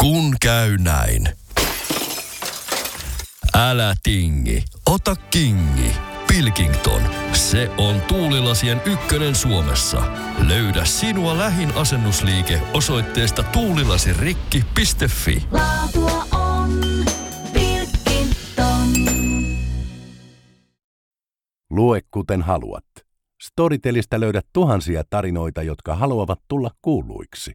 Kun käy näin. Älä tingi, ota kingi. Pilkington, se on tuulilasien ykkönen Suomessa. Löydä sinua lähin asennusliike osoitteesta tuulilasirikki.fi. Laatua on Pilkington. Lue kuten haluat. Storytelistä löydät tuhansia tarinoita, jotka haluavat tulla kuuluiksi.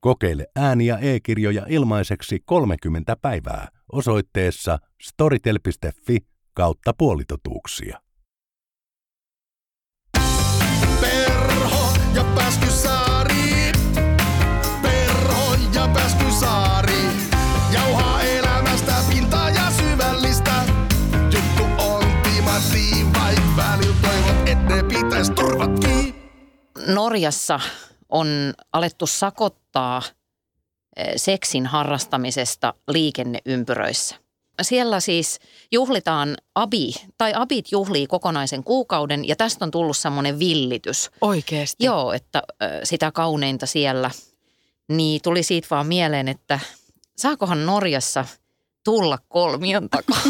Kokeile ääni- ja e-kirjoja ilmaiseksi 30 päivää osoitteessa storytel.fi kautta puolitotuuksia. Perho ja Pääskysaari. Perho ja Pääskysaari. Jauhaa elämästä pintaa ja syvällistä. Juttu on timantti, vai välillä toivot, et ne pitäis turvat kiinni. Norjassa on alettu sakottaa eh, seksin harrastamisesta liikenneympyröissä. Siellä siis juhlitaan abi, tai abit juhlii kokonaisen kuukauden ja tästä on tullut semmoinen villitys. Oikeesti? Joo, että sitä kauneinta siellä. Niin tuli siitä vaan mieleen, että saakohan Norjassa tulla kolmion takaa?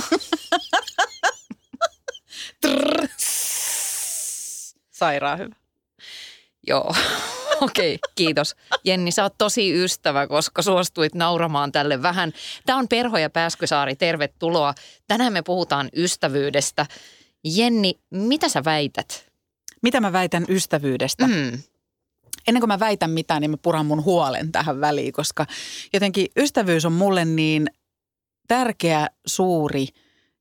Sairaan hyvä. Joo, okei, okay, kiitos. Jenni, sä oot tosi ystävä, koska suostuit nauramaan tälle vähän. Tämä on Perho ja Pääskysaari, tervetuloa. Tänään me puhutaan ystävyydestä. Jenni, mitä sä väität? Mitä mä väitän ystävyydestä? Mm. Ennen kuin mä väitän mitään, niin mä puran mun huolen tähän väliin, koska jotenkin ystävyys on mulle niin tärkeä, suuri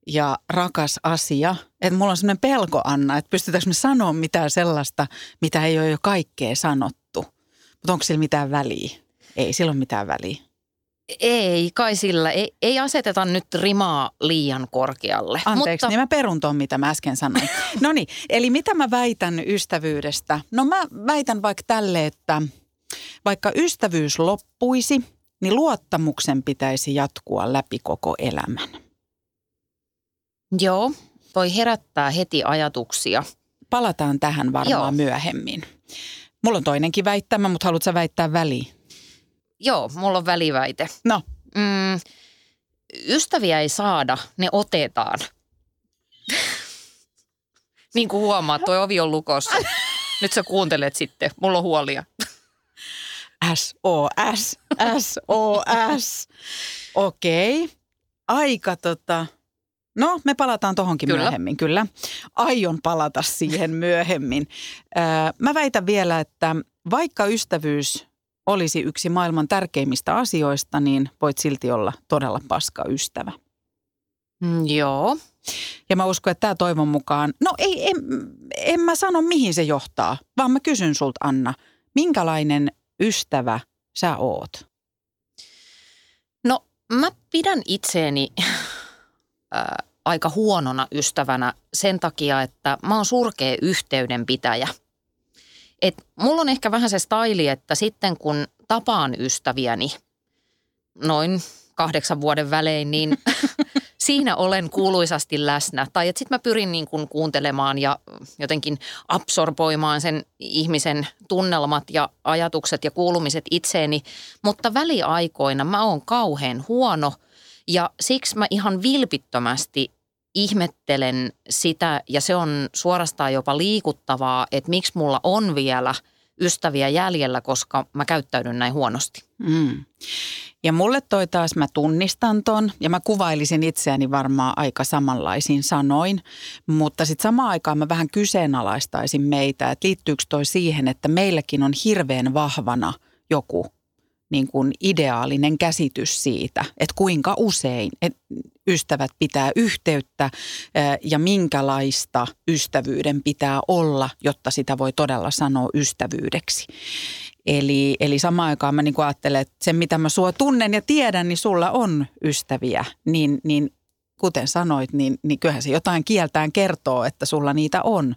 ja rakas asia, että mulla on sellainen pelko, Anna, että pystytäänkö me sanoa mitään sellaista, mitä ei ole jo kaikkea sanottu. Mutta onko sillä mitään väliä? Ei sillä ole mitään väliä. Ei, kai sillä. Ei, ei aseteta nyt rimaa liian korkealle. Anteeksi, Mutta niin mä perun ton, mitä mä äsken sanoin. No niin, eli mitä mä väitän ystävyydestä? No mä väitän vaikka tälle, että vaikka ystävyys loppuisi, niin luottamuksen pitäisi jatkua läpi koko elämän. joo, toi herättää heti ajatuksia. Palataan tähän varmaan. Joo. myöhemmin. Mulla on toinenkin väittämä, mutta haluatko sä väittää väliin? Joo, mulla on väliväite. No, Mm, ystäviä ei saada, ne otetaan. niin kuin huomaat, toi ovi on lukossa. Nyt sä kuuntelet sitten, mulla on huolia. SOS, SOS. Okei, okay. aika tota... No, me palataan tohonkin Kyllä. myöhemmin, kyllä. Aion palata siihen myöhemmin. Öö, mä väitän vielä, että vaikka ystävyys olisi yksi maailman tärkeimmistä asioista, niin voit silti olla todella paska ystävä. Mm, joo. Ja mä uskon, että tämä toivon mukaan, no ei, en, en mä sano mihin se johtaa, vaan mä kysyn sulta Anna, minkälainen ystävä sä oot? No mä pidän itseeni äh, aika huonona ystävänä sen takia, että mä oon surkea yhteydenpitäjä. Et mulla on ehkä vähän se staili, että sitten kun tapaan ystäviäni noin kahdeksan vuoden välein, niin siinä olen kuuluisasti läsnä. Tai että sitten mä pyrin niin kuin kuuntelemaan ja jotenkin absorboimaan sen ihmisen tunnelmat ja ajatukset ja kuulumiset itseeni. Mutta väliaikoina mä oon kauhean huono ja siksi mä ihan vilpittömästi ihmettelen sitä ja se on suorastaan jopa liikuttavaa, että miksi mulla on vielä ystäviä jäljellä, koska mä käyttäydyn näin huonosti. Mm. Ja mulle toi taas, mä tunnistan ton ja mä kuvailisin itseäni varmaan aika samanlaisin sanoin, mutta sitten samaan aikaan mä vähän kyseenalaistaisin meitä, että liittyykö toi siihen, että meilläkin on hirveän vahvana joku niin kuin ideaalinen käsitys siitä, että kuinka usein ystävät pitää yhteyttä ja minkälaista ystävyyden pitää olla, jotta sitä voi todella sanoa ystävyydeksi. Eli, eli samaan aikaan mä niin kuin ajattelen, että sen mitä mä sua tunnen ja tiedän, niin sulla on ystäviä, niin, niin kuten sanoit, niin, niin kyllähän se jotain kieltään kertoo, että sulla niitä on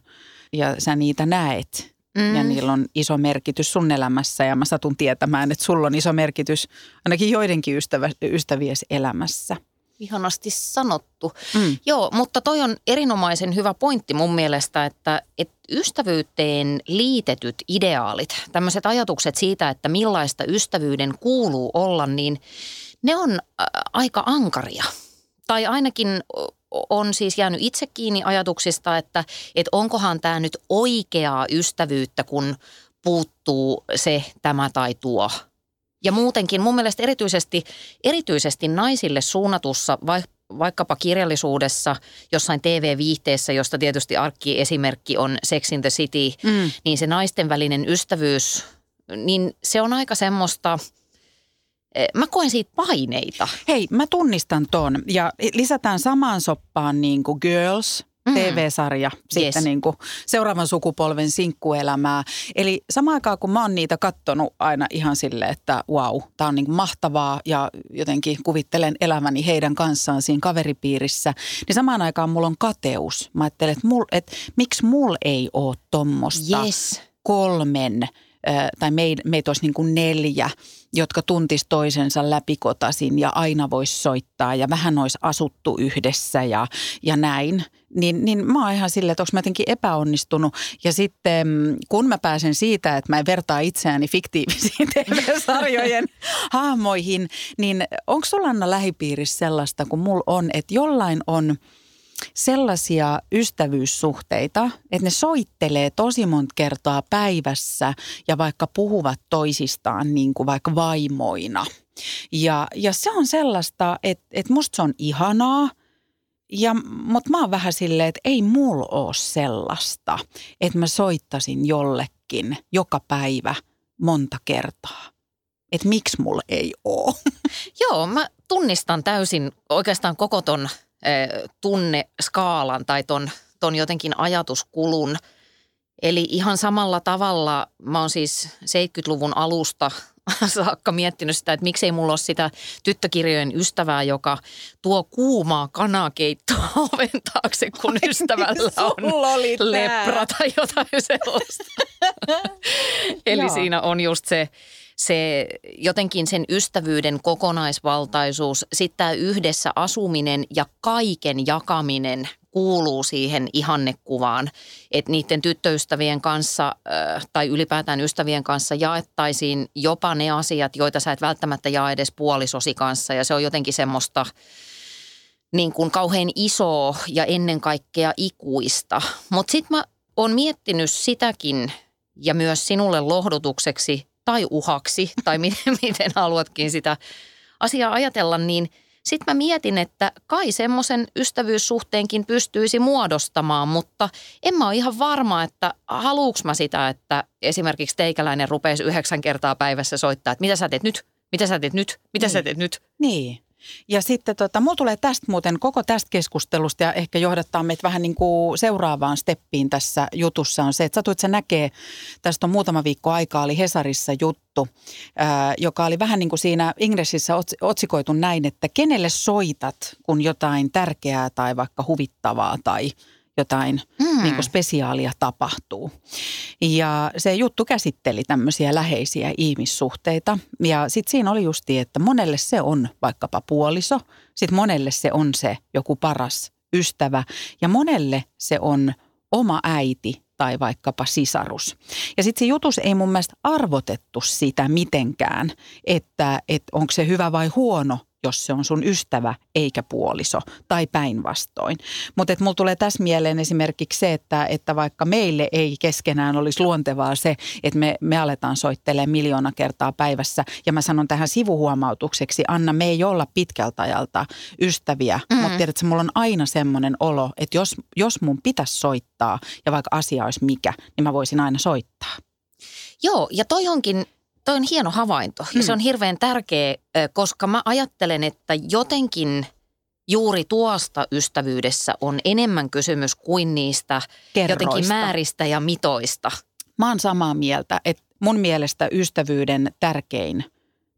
ja sä niitä näet. Mm. Ja niillä on iso merkitys sun elämässä ja mä satun tietämään, että sulla on iso merkitys ainakin joidenkin ystävä, ystävies elämässä. ihanasti sanottu. Mm. Joo, mutta toi on erinomaisen hyvä pointti mun mielestä, että, että ystävyyteen liitetyt ideaalit, tämmöiset ajatukset siitä, että millaista ystävyyden kuuluu olla, niin ne on aika ankaria. Tai ainakin on siis jäänyt itse kiinni ajatuksista, että, että onkohan tämä nyt oikeaa ystävyyttä, kun puuttuu se, tämä tai tuo. Ja muutenkin mun mielestä erityisesti, erityisesti naisille suunnatussa, vaikkapa kirjallisuudessa, jossain TV-viihteessä, josta tietysti arkki-esimerkki on Sex in the City, mm. niin se naisten välinen ystävyys, niin se on aika semmoista – mä koen siitä paineita. Hei, mä tunnistan ton ja lisätään samaan soppaan niin kuin Girls, mm. TV-sarja, yes. sitten niin kuin seuraavan sukupolven sinkkuelämää. Eli samaan aikaan kun mä oon niitä kattonut aina ihan sille, että wow, tää on niin kuin mahtavaa ja jotenkin kuvittelen elämäni heidän kanssaan siinä kaveripiirissä, niin samaan aikaan mulla on kateus. Mä ajattelen, että, mul, että miksi mulla ei ole tommosta yes. kolmen – tai meitä meit olisi niin kuin neljä, jotka tuntis toisensa läpikotasin ja aina voisi soittaa ja vähän olisi asuttu yhdessä ja, ja näin. Niin, niin mä oon ihan silleen, että onko mä jotenkin epäonnistunut. Ja sitten mm, kun mä pääsen siitä, että mä en vertaa itseäni fiktiivisiin TV-sarjojen hahmoihin, niin onko sulla Anna lähipiirissä sellaista, kun mulla on, että jollain on – sellaisia ystävyyssuhteita, että ne soittelee tosi monta kertaa päivässä ja vaikka puhuvat toisistaan niin kuin vaikka vaimoina. Ja, ja se on sellaista, että, että musta se on ihanaa, ja, mutta mä oon vähän silleen, että ei mulla ole sellaista, että mä soittasin jollekin joka päivä monta kertaa. Että miksi mulla ei ole? Joo, mä tunnistan täysin oikeastaan koko ton tunneskaalan tai ton, ton jotenkin ajatuskulun. Eli ihan samalla tavalla mä oon siis 70-luvun alusta saakka miettinyt sitä, että miksei mulla ole sitä tyttökirjojen ystävää, joka tuo kuumaa kanakeittoa oven taakse, kun ystävällä on lepra tai jotain sellaista. Eli siinä on just se se jotenkin sen ystävyyden kokonaisvaltaisuus, sitten tämä yhdessä asuminen ja kaiken jakaminen kuuluu siihen ihannekuvaan, että niiden tyttöystävien kanssa tai ylipäätään ystävien kanssa jaettaisiin jopa ne asiat, joita sä et välttämättä jaa edes puolisosi kanssa ja se on jotenkin semmoista niin kuin kauhean isoa ja ennen kaikkea ikuista. Mutta sitten mä oon miettinyt sitäkin ja myös sinulle lohdutukseksi, tai uhaksi, tai miten, miten haluatkin sitä asiaa ajatella, niin sitten mä mietin, että kai semmoisen ystävyyssuhteenkin pystyisi muodostamaan, mutta en mä ole ihan varma, että haluuks mä sitä, että esimerkiksi teikäläinen rupeisi yhdeksän kertaa päivässä soittaa, että mitä sä teet nyt, mitä sä teet nyt, mitä niin. sä teet nyt. Niin. Ja sitten tota, mulla tulee tästä muuten koko tästä keskustelusta ja ehkä johdattaa meitä vähän niin kuin seuraavaan steppiin tässä jutussa on se, että satuit sä näkee, tästä on muutama viikko aikaa, oli Hesarissa juttu, ää, joka oli vähän niin kuin siinä Ingressissä otsikoitu näin, että kenelle soitat, kun jotain tärkeää tai vaikka huvittavaa tai – jotain mm. niin kuin spesiaalia tapahtuu. Ja se juttu käsitteli tämmöisiä läheisiä ihmissuhteita. Ja sitten siinä oli justi, että monelle se on vaikkapa puoliso, sitten monelle se on se joku paras ystävä ja monelle se on oma äiti tai vaikkapa sisarus. Ja sitten se jutus ei mun mielestä arvotettu sitä mitenkään, että, että onko se hyvä vai huono jos se on sun ystävä eikä puoliso tai päinvastoin. Mutta mulla tulee tässä mieleen esimerkiksi se, että, että vaikka meille ei keskenään olisi luontevaa se, että me, me aletaan soittelemaan miljoona kertaa päivässä. Ja mä sanon tähän sivuhuomautukseksi, Anna, me ei olla pitkältä ajalta ystäviä, mm-hmm. mutta tiedätkö, mulla on aina semmoinen olo, että jos, jos mun pitäisi soittaa ja vaikka asia olisi mikä, niin mä voisin aina soittaa. Joo, ja toi onkin toi on hieno havainto hmm. ja se on hirveän tärkeä, koska mä ajattelen, että jotenkin juuri tuosta ystävyydessä on enemmän kysymys kuin niistä Kerroista. jotenkin määristä ja mitoista. Mä oon samaa mieltä, että mun mielestä ystävyyden tärkein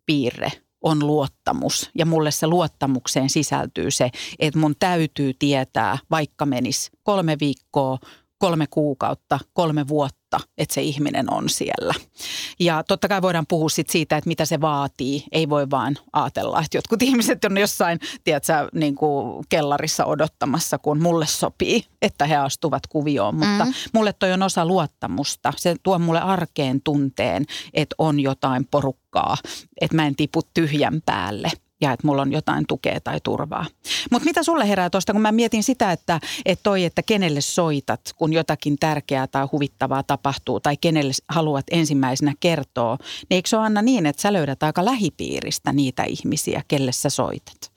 piirre on luottamus. Ja mulle se luottamukseen sisältyy se, että mun täytyy tietää, vaikka menis kolme viikkoa, kolme kuukautta, kolme vuotta, että se ihminen on siellä. Ja totta kai voidaan puhua sit siitä, että mitä se vaatii. Ei voi vaan ajatella, että jotkut ihmiset on jossain, tiedätkö, niin kuin kellarissa odottamassa, kun mulle sopii, että he astuvat kuvioon. Mutta mm. mulle toi on osa luottamusta. Se tuo mulle arkeen tunteen, että on jotain porukkaa, että mä en tipu tyhjän päälle ja että mulla on jotain tukea tai turvaa. Mutta mitä sulle herää tuosta, kun mä mietin sitä, että, että toi, että kenelle soitat, kun jotakin tärkeää tai huvittavaa tapahtuu tai kenelle haluat ensimmäisenä kertoa, niin eikö se ole Anna niin, että sä löydät aika lähipiiristä niitä ihmisiä, kelle sä soitat?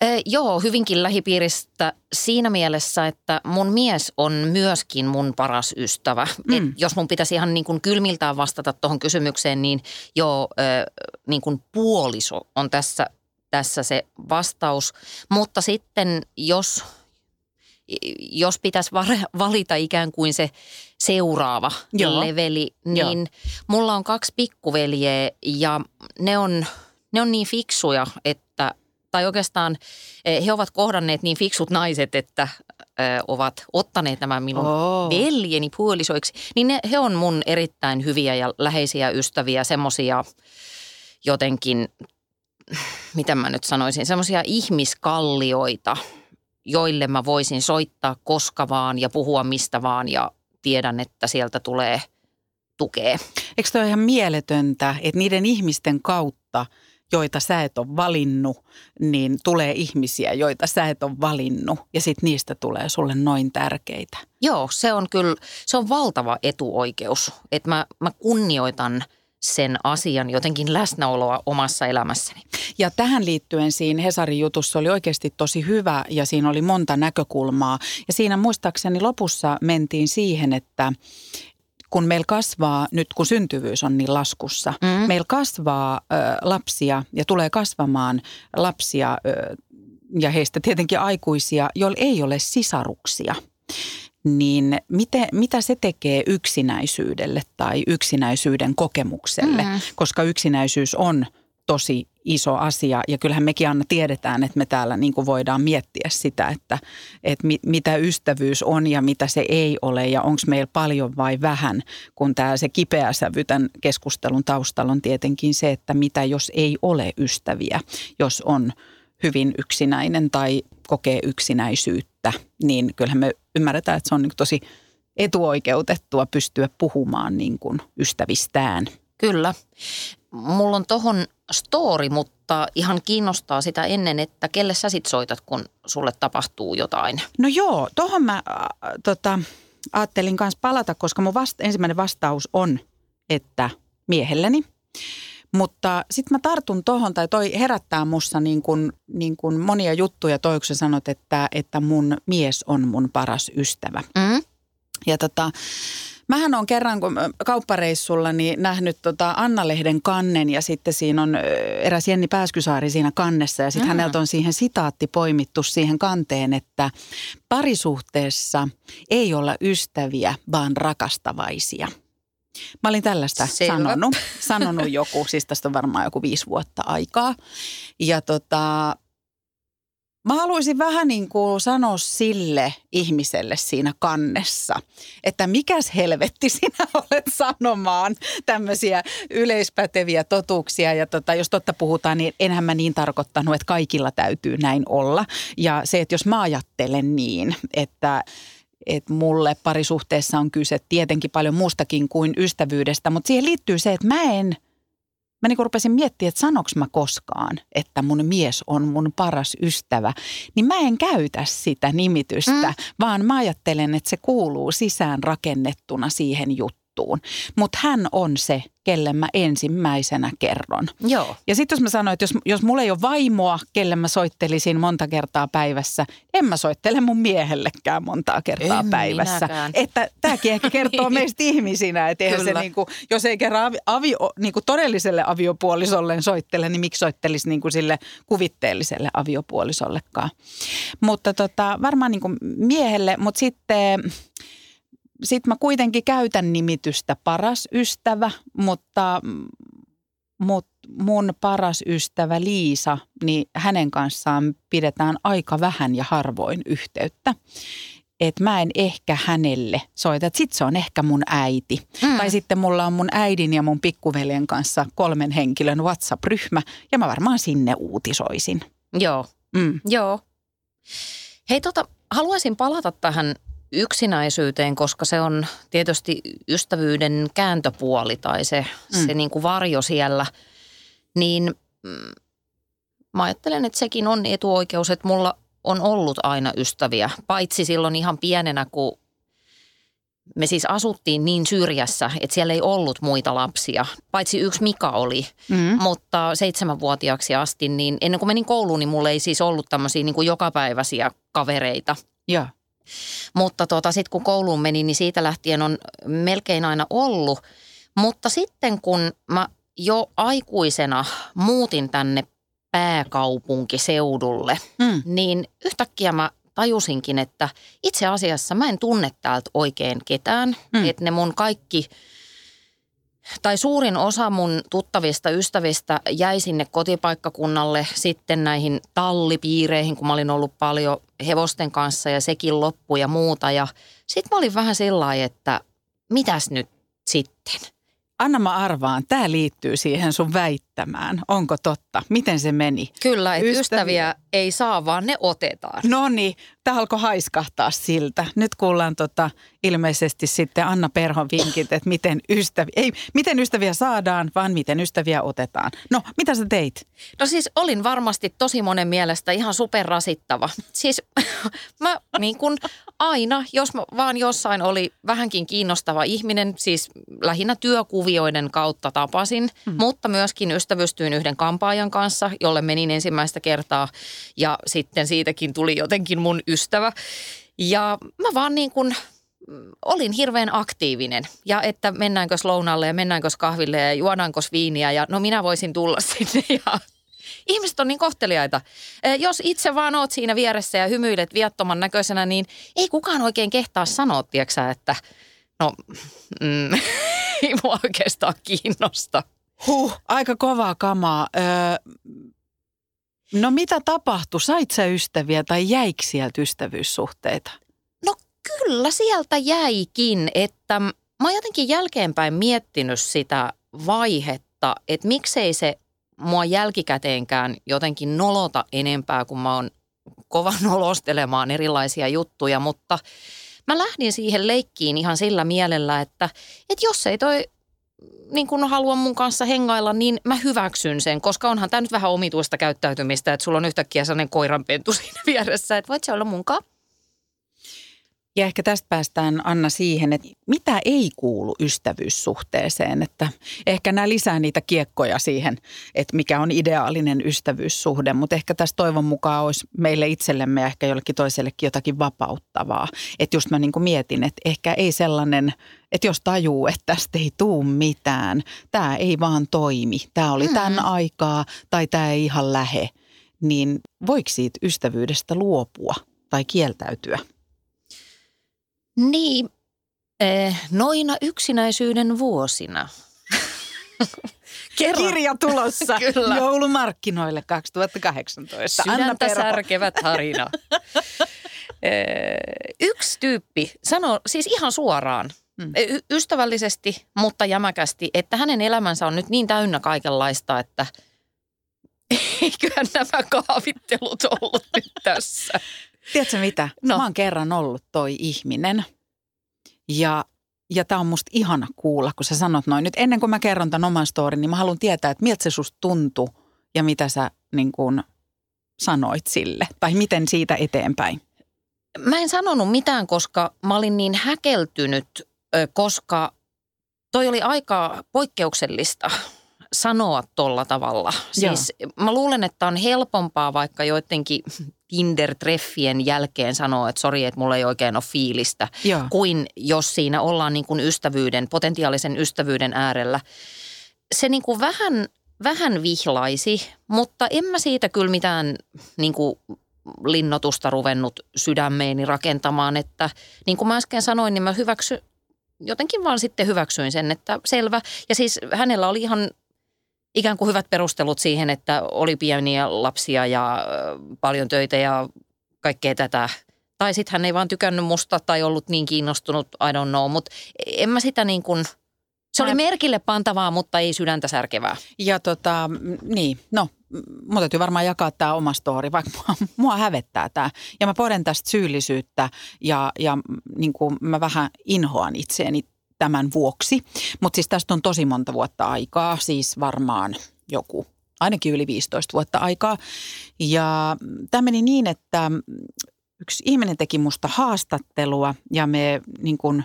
Eh, joo, hyvinkin lähipiiristä siinä mielessä, että mun mies on myöskin mun paras ystävä. Mm. Et jos mun pitäisi ihan niin kuin kylmiltään vastata tuohon kysymykseen, niin joo, eh, niin kuin puoliso on tässä tässä se vastaus. Mutta sitten jos, jos pitäisi valita ikään kuin se seuraava Joo. leveli, niin Joo. mulla on kaksi pikkuveljeä ja ne on, ne on niin fiksuja, että tai oikeastaan eh, he ovat kohdanneet niin fiksut naiset, että eh, ovat ottaneet nämä minun oh. veljeni puolisoiksi, niin ne, he on mun erittäin hyviä ja läheisiä ystäviä, semmoisia jotenkin mitä mä nyt sanoisin, semmoisia ihmiskallioita, joille mä voisin soittaa koska vaan ja puhua mistä vaan ja tiedän, että sieltä tulee tukea. Eikö toi ihan mieletöntä, että niiden ihmisten kautta, joita sä et ole valinnut, niin tulee ihmisiä, joita sä et ole valinnut ja sitten niistä tulee sulle noin tärkeitä. Joo, se on kyllä, se on valtava etuoikeus, että mä, mä kunnioitan – sen asian jotenkin läsnäoloa omassa elämässäni. Ja tähän liittyen siinä Hesarin jutussa oli oikeasti tosi hyvä ja siinä oli monta näkökulmaa. Ja siinä muistaakseni lopussa mentiin siihen, että kun meillä kasvaa, nyt kun syntyvyys on niin laskussa, mm. meillä kasvaa ö, lapsia ja tulee kasvamaan lapsia ö, ja heistä tietenkin aikuisia, joilla ei ole sisaruksia niin miten, mitä se tekee yksinäisyydelle tai yksinäisyyden kokemukselle, mm. koska yksinäisyys on tosi iso asia ja kyllähän mekin Anna tiedetään, että me täällä niin kuin voidaan miettiä sitä, että, että mit, mitä ystävyys on ja mitä se ei ole ja onko meillä paljon vai vähän, kun tämä se kipeä sävy tämän keskustelun taustalla on tietenkin se, että mitä jos ei ole ystäviä, jos on hyvin yksinäinen tai kokee yksinäisyyttä, niin kyllähän me ymmärretään, että se on niin tosi etuoikeutettua pystyä puhumaan niin kuin ystävistään. Kyllä. Mulla on tohon story, mutta ihan kiinnostaa sitä ennen, että kelle sä sit soitat, kun sulle tapahtuu jotain? No joo, tohon mä äh, tota, ajattelin kanssa palata, koska mun vasta, ensimmäinen vastaus on, että miehelleni. Mutta sitten mä tartun tuohon, tai toi herättää mussa niin kuin, niin kuin monia juttuja toi, kun sä sanot, että, että mun mies on mun paras ystävä. Mm. Ja tota, Mähän on kerran kun kauppareissulla niin nähnyt tota Anna-lehden kannen ja sitten siinä on eräs Jenni Pääskysaari siinä kannessa ja sitten häneltä on siihen sitaatti poimittu siihen kanteen, että parisuhteessa ei olla ystäviä, vaan rakastavaisia. Mä olin tällaista Selvä. sanonut, sanonut joku, siis tästä on varmaan joku viisi vuotta aikaa. Ja tota, mä haluaisin vähän niin kuin sanoa sille ihmiselle siinä kannessa, että mikäs helvetti sinä olet sanomaan tämmöisiä yleispäteviä totuuksia. Ja tota, jos totta puhutaan, niin enhän mä niin tarkoittanut, että kaikilla täytyy näin olla. Ja se, että jos mä ajattelen niin, että että mulle parisuhteessa on kyse tietenkin paljon muustakin kuin ystävyydestä, mutta siihen liittyy se, että mä en, mä niin rupesin miettimään, että sanoks mä koskaan, että mun mies on mun paras ystävä, niin mä en käytä sitä nimitystä, mm. vaan mä ajattelen, että se kuuluu sisään rakennettuna siihen juttuun. Mutta hän on se, kelle mä ensimmäisenä kerron. Joo. Ja sitten jos mä sanoin, että jos, jos mulla ei ole vaimoa, kelle mä soittelisin monta kertaa päivässä, en mä soittele mun miehellekään montaa kertaa en päivässä. Minäkään. Että tämäkin ehkä kertoo niin. meistä ihmisinä, että eihän se niinku, jos ei kerran avio, niinku todelliselle aviopuolisolleen soittele, niin miksi soittelisi niinku sille kuvitteelliselle aviopuolisollekaan. Mutta tota, varmaan niinku miehelle, mutta sitten sitten mä kuitenkin käytän nimitystä paras ystävä, mutta, mutta mun paras ystävä Liisa, niin hänen kanssaan pidetään aika vähän ja harvoin yhteyttä. että mä en ehkä hänelle soita, että sit se on ehkä mun äiti. Mm. Tai sitten mulla on mun äidin ja mun pikkuveljen kanssa kolmen henkilön WhatsApp-ryhmä ja mä varmaan sinne uutisoisin. Joo, Mm. joo. Hei tota, haluaisin palata tähän yksinäisyyteen, koska se on tietysti ystävyyden kääntöpuoli tai se, mm. se niin kuin varjo siellä. Niin mm, mä ajattelen, että sekin on etuoikeus, että mulla on ollut aina ystäviä. Paitsi silloin ihan pienenä, kun me siis asuttiin niin syrjässä, että siellä ei ollut muita lapsia. Paitsi yksi Mika oli, Mm. mutta seitsemänvuotiaaksi asti, niin ennen kuin menin kouluun, niin mulla ei siis ollut tämmöisiä niin kuin jokapäiväisiä kavereita. Joo. Mutta tota, sitten kun kouluun menin, niin siitä lähtien on melkein aina ollut. Mutta sitten kun mä jo aikuisena muutin tänne pääkaupunkiseudulle, Mm. niin yhtäkkiä mä tajusinkin, että itse asiassa mä en tunne täältä oikein ketään. Mm. Että ne mun kaikki, tai suurin osa mun tuttavista ystävistä jäi sinne kotipaikkakunnalle sitten näihin tallipiireihin, kun mä olin ollut paljon hevosten kanssa ja sekin loppu ja muuta. Ja sitten mä olin vähän sellainen, että mitäs nyt sitten? Anna mä arvaan, tämä liittyy siihen sun väittämään. Onko totta? Miten se meni? Kyllä, että Ystäviä. ystäviä. ystäviä ei saa, vaan ne otetaan. No niin, tämä alkoi haiskahtaa siltä. Nyt kuullaan tota, ilmeisesti sitten Anna Perhon vinkit, että miten ystäviä, ei miten ystäviä saadaan, vaan miten ystäviä otetaan. No, mitä sä teit? No siis olin varmasti tosi monen mielestä ihan superrasittava. Siis mä niin kuin aina, jos mä vaan jossain oli vähänkin kiinnostava ihminen, siis lähinnä työkuvioiden kautta tapasin, mm. mutta myöskin ystävystyin yhden kampaajan kanssa, jolle menin ensimmäistä kertaa ja sitten siitäkin tuli jotenkin mun ystävä. Ja mä vaan niin kuin mm, olin hirveän aktiivinen ja että mennäänkö lounalle ja mennäänkö kahville ja juodaanko viiniä ja no minä voisin tulla sinne ja ihmiset on niin kohteliaita. Jos itse vaan oot siinä vieressä ja hymyilet viattoman näköisenä, niin ei kukaan oikein kehtaa sanoa, tieksä, että no mm, ei mua oikeastaan kiinnosta. Huh, aika kovaa kamaa. Öö, no mitä tapahtui? Sait sä ystäviä tai jäikö sieltä ystävyyssuhteita? No kyllä sieltä jäikin, että mä oon jotenkin jälkeenpäin miettinyt sitä vaihetta, että miksei se mua jälkikäteenkään jotenkin nolota enempää, kun mä oon kova nolostelemaan erilaisia juttuja, mutta mä lähdin siihen leikkiin ihan sillä mielellä, että, että jos ei toi niin kun halua mun kanssa hengailla, niin mä hyväksyn sen, koska onhan tämä nyt vähän omituista käyttäytymistä, että sulla on yhtäkkiä sellainen koiranpentu siinä vieressä, että voit se olla munkaan. Ja ehkä tästä päästään Anna siihen, että mitä ei kuulu ystävyyssuhteeseen. Että ehkä nämä lisää niitä kiekkoja siihen, että mikä on ideaalinen ystävyyssuhde. Mutta ehkä tässä toivon mukaan olisi meille itsellemme ja ehkä jollekin toisellekin jotakin vapauttavaa. Että just mä niin kuin mietin, että ehkä ei sellainen, että jos tajuu, että tästä ei tuu mitään, tämä ei vaan toimi, tämä oli tämän Mm. aikaa tai tämä ei ihan lähe, niin voiko siitä ystävyydestä luopua tai kieltäytyä? Niin, eh, noina yksinäisyyden vuosina. Kerro. Kirja tulossa Kyllä. joulumarkkinoille 2018. Sydäntä Perho. särkevä tarina. Eh, Yksi tyyppi sanoo siis ihan suoraan, Mm. eh, y- ystävällisesti, mutta jämäkästi, että hänen elämänsä on nyt niin täynnä kaikenlaista, että eiköhän nämä kaavittelut ollut nyt tässä. Tiedätkö mitä? No. Mä oon kerran ollut toi ihminen. Ja, ja tää on musta ihana kuulla, kun sä sanot noin. Nyt ennen kuin mä kerron tämän oman storin, niin mä haluan tietää, että miltä se susta tuntui ja mitä sä niin kuin sanoit sille. Tai miten siitä eteenpäin. Mä en sanonut mitään, koska mä olin niin häkeltynyt, koska toi oli aika poikkeuksellista sanoa tolla tavalla. Joo. Siis mä luulen, että on helpompaa vaikka joidenkin Tinder-treffien jälkeen sanoa, että sori, että mulla ei oikein ole fiilistä, Joo. kuin jos siinä ollaan niin kuin ystävyyden, potentiaalisen ystävyyden äärellä. Se niin kuin vähän, vähän vihlaisi, mutta en mä siitä kyllä mitään niin kuin linnotusta ruvennut sydämeeni rakentamaan, että niin kuin mä äsken sanoin, niin mä hyväksy, jotenkin vaan sitten hyväksyin sen, että selvä. Ja siis hänellä oli ihan ikään kuin hyvät perustelut siihen, että oli pieniä lapsia ja paljon töitä ja kaikkea tätä, Tai sitten hän ei vaan tykännyt musta tai ollut niin kiinnostunut, I don't know. Mutta en mä sitä niin kuin, se oli merkille pantavaa, mutta ei sydäntä särkevää. Ja tota, niin, no, mun täytyy varmaan jakaa tämä oma story, vaikka mua, mua hävettää tämä. Ja mä poden tästä syyllisyyttä ja, ja niin kuin mä vähän inhoan itseäni tämän vuoksi. Mutta siis tästä on tosi monta vuotta aikaa, siis varmaan joku, ainakin yli 15 vuotta aikaa. Ja tämä meni niin, että yksi ihminen teki musta haastattelua ja me niin kuin,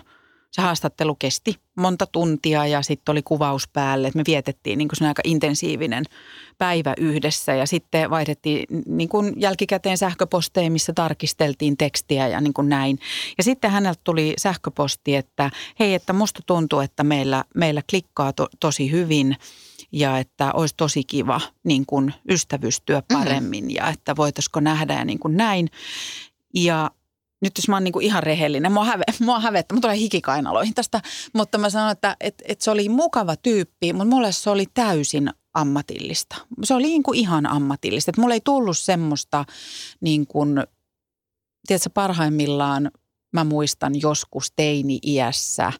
se haastattelu kesti monta tuntia ja sitten oli kuvaus päälle. Et me vietettiin niin kuin aika intensiivinen päivä yhdessä ja sitten vaihdettiin niin kuin jälkikäteen sähköposteja, missä tarkisteltiin tekstiä ja niin kuin näin. Ja sitten häneltä tuli sähköposti, että hei, että musta tuntuu, että meillä, meillä klikkaa to, tosi hyvin ja että olisi tosi kiva niin kuin ystävystyä paremmin mm-hmm. ja että voitaisiko nähdä ja niin kuin näin. Ja nyt jos mä oon niin kuin ihan rehellinen, mua, häve, mua hävettä, mä tulee hikikainaloihin tästä, mutta mä sanon, että et, et se oli mukava tyyppi, mutta mulle se oli täysin ammatillista. Se oli niin kuin ihan ammatillista. Et mulle ei tullut semmoista niin kuin, tiedätkö, parhaimmillaan mä muistan joskus teini-iässä,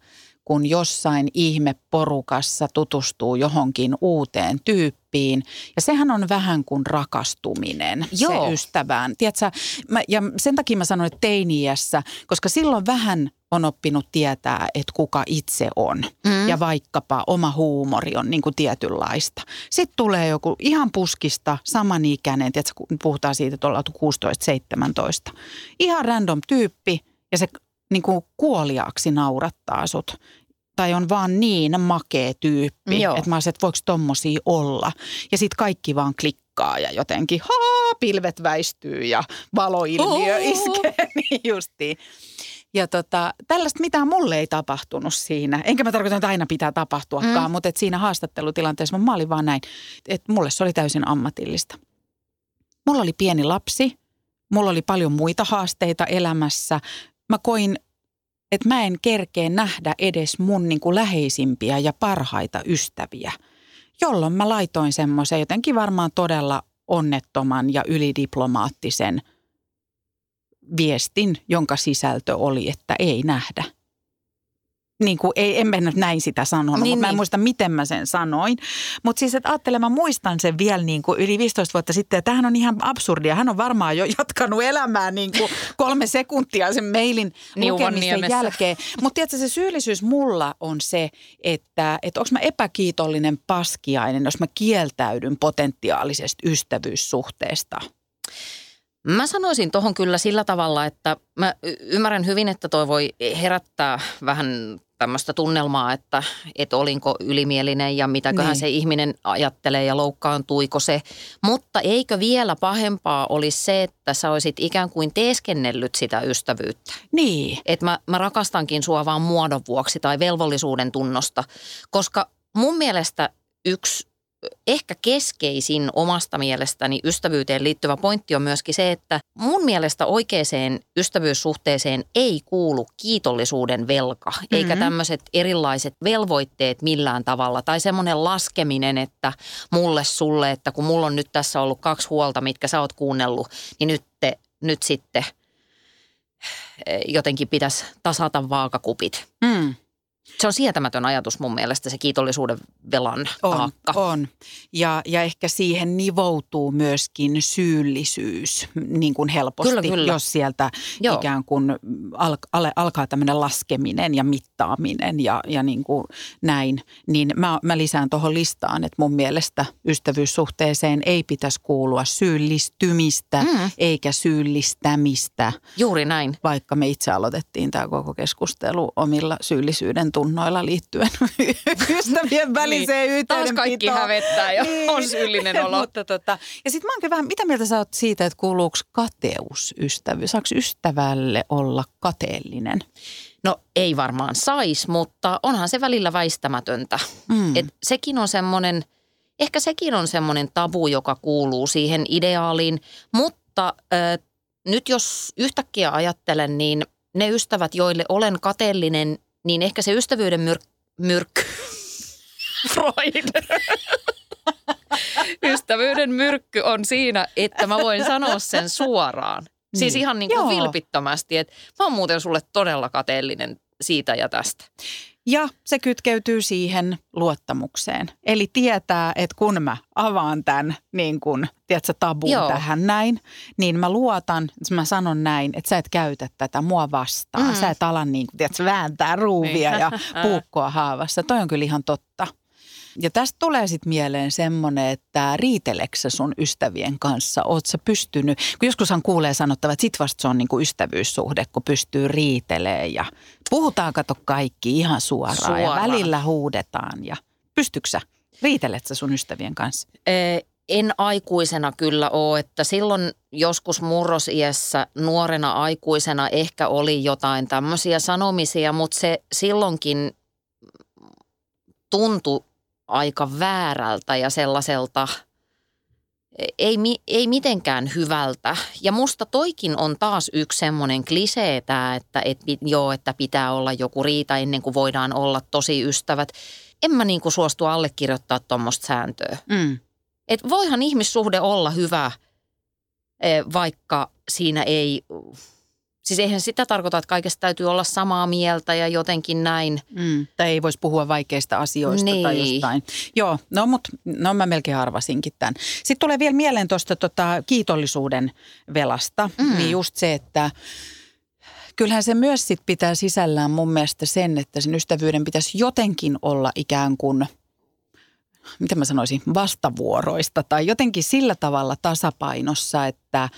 kun jossain ihmeporukassa tutustuu johonkin uuteen tyyppiin. Ja sehän on vähän kuin rakastuminen, Joo. se ystävään. Tiedätkö, mä, ja sen takia mä sanoin, että teini-iässä, koska silloin vähän on oppinut tietää, että kuka itse on. Mm. Ja vaikkapa oma huumori on niin kuin tietynlaista. Sitten tulee joku ihan puskista, samanikäinen, tiedätkö, kun puhutaan siitä, että ollaan 16-17. Ihan random tyyppi ja se niin kuin kuoliaaksi naurattaa sut. Tai on vaan niin makea tyyppi, Joo. että mä olisin, että voiko tommosia olla. Ja sitten kaikki vaan klikkaa ja jotenkin haa, pilvet väistyy ja valoilmiö Oo. iskee. niin justiin. Ja tota, tällaista mitään mulle ei tapahtunut siinä. Enkä mä tarkoita, että aina pitää tapahtuakaan, mm. mutta et siinä haastattelutilanteessa mä olin vaan näin, että mulle se oli täysin ammatillista. Mulla oli pieni lapsi, mulla oli paljon muita haasteita elämässä. Mä koin, että mä en kerkeä nähdä edes mun niin kuin läheisimpiä ja parhaita ystäviä, jolloin mä laitoin semmoisen jotenkin varmaan todella onnettoman ja ylidiplomaattisen viestin, jonka sisältö oli, että ei nähdä. Niin kuin, ei, en mä nyt näin sitä sanonut, Niin, niin, mutta mä en niin. muista, miten mä sen sanoin. Mutta siis, että ajattelen, mä muistan sen vielä niin kuin yli 15 vuotta sitten. Ja tämähän on ihan absurdia. Hän on varmaan jo jatkanut elämää niin kuin kolme sekuntia sen mailin lukemisen Niuvonniemessä. jälkeen. Mutta tiedätkö, se syyllisyys mulla on se, että, että onko mä epäkiitollinen paskiainen, jos mä kieltäydyn potentiaalisesta ystävyyssuhteesta. Mä sanoisin tuohon kyllä sillä tavalla, että mä ymmärrän hyvin, että toi voi herättää vähän tämmöistä tunnelmaa, että, että olinko ylimielinen ja mitäköhän Niin. se ihminen ajattelee ja loukkaantuiko se. Mutta eikö vielä pahempaa olisi se, että sä olisit ikään kuin teeskennellyt sitä ystävyyttä. Niin. Että mä, mä rakastankin sua vaan muodon vuoksi tai velvollisuuden tunnosta. Koska mun mielestä yksi ehkä keskeisin omasta mielestäni ystävyyteen liittyvä pointti on myöskin se, että mun mielestä oikeaan ystävyyssuhteeseen ei kuulu kiitollisuuden velka, mm-hmm. eikä tämmöiset erilaiset velvoitteet millään tavalla. Tai semmoinen laskeminen, että mulle sulle, että kun mulla on nyt tässä ollut kaksi huolta, mitkä sä oot kuunnellut, niin nyt, te, nyt sitten eh, jotenkin pitäisi tasata vaakakupit. Mm. Se on sietämätön ajatus mun mielestä se kiitollisuuden velan On, taakka. on. Ja, ja ehkä siihen nivoutuu myöskin syyllisyys niin kuin helposti, Kyllä, kyllä. jos sieltä Joo. Ikään kuin al, al, alkaa tämmöinen laskeminen ja mittaaminen ja, ja niin kuin näin. Niin mä, mä lisään tuohon listaan, että mun mielestä ystävyyssuhteeseen ei pitäisi kuulua syyllistymistä mm. eikä syyllistämistä, Juuri näin. vaikka me itse aloitettiin tämä koko keskustelu omilla syyllisyyden tunnoilla liittyen ystävien väliseen Niin. Taas kaikki hävettää ja on syyllinen olo. Mutta tota, ja sitten mä oonkin vähän, mitä mieltä sä oot siitä, että kuuluuko kateus ystävyys? Saako ystävälle olla kateellinen? No ei varmaan sais, mutta onhan se välillä väistämätöntä. Mm. Et sekin on semmoinen, ehkä sekin on semmoinen tabu, joka kuuluu siihen ideaaliin. Mutta äh, nyt jos yhtäkkiä ajattelen, niin ne ystävät, joille olen kateellinen, niin ehkä se ystävyyden myr- myrkky... Freud. Ystävyyden myrkky on siinä, että mä voin sanoa sen suoraan. Siis Niin. ihan niin kuin Joo. vilpittömästi, että mä oon muuten sulle todella kateellinen siitä ja tästä. Ja se kytkeytyy siihen luottamukseen. Eli tietää, että kun mä avaan tämän niin kun, tiedätkö, tabuun Joo. tähän näin, niin mä luotan, että mä sanon näin, että sä et käytä tätä mua vastaan. Mm. Sä et ala niin kun, tiedätkö, vääntää ruuvia Niin. ja puukkoa haavassa. Toi on kyllä ihan totta. Ja tästä tulee sitten mieleen semmoinen, että riiteleekö sä sun ystävien kanssa? Oot sä pystynyt, kun joskushan kuulee sanottava, että sit vasta se on niinku ystävyyssuhde, kun pystyy riitelee ja puhutaan kato kaikki ihan suoraan, suoraan. ja välillä huudetaan. Ja pystytkö sä, riitelet sä sun ystävien kanssa? Ee, En aikuisena kyllä ole, että silloin joskus murrosiässä nuorena aikuisena ehkä oli jotain tämmöisiä sanomisia, mutta se silloinkin tuntui aika väärältä ja sellaiselta, ei, mi- ei mitenkään hyvältä. Ja musta toikin on taas yksi semmoinen klisee tää, että et, joo, että pitää olla joku riita ennen kuin voidaan olla tosi ystävät. En mä niinku suostu allekirjoittaa tuommoista sääntöä. Mm. Et voihan ihmissuhde olla hyvä, eh, vaikka siinä ei, siis eihän sitä tarkoita, että kaikesta täytyy olla samaa mieltä ja jotenkin näin. Mm. Tai ei voisi puhua vaikeista asioista niin. tai jostain. Joo, no mutta no mä melkein arvasinkin tämän. Sitten tulee vielä mieleen tuosta tota, kiitollisuuden velasta. Mm. Niin just se, että kyllähän se myös sit pitää sisällään mun mielestä sen, että sen ystävyyden pitäisi jotenkin olla ikään kuin – miten mä sanoisin, vastavuoroista tai jotenkin sillä tavalla tasapainossa, että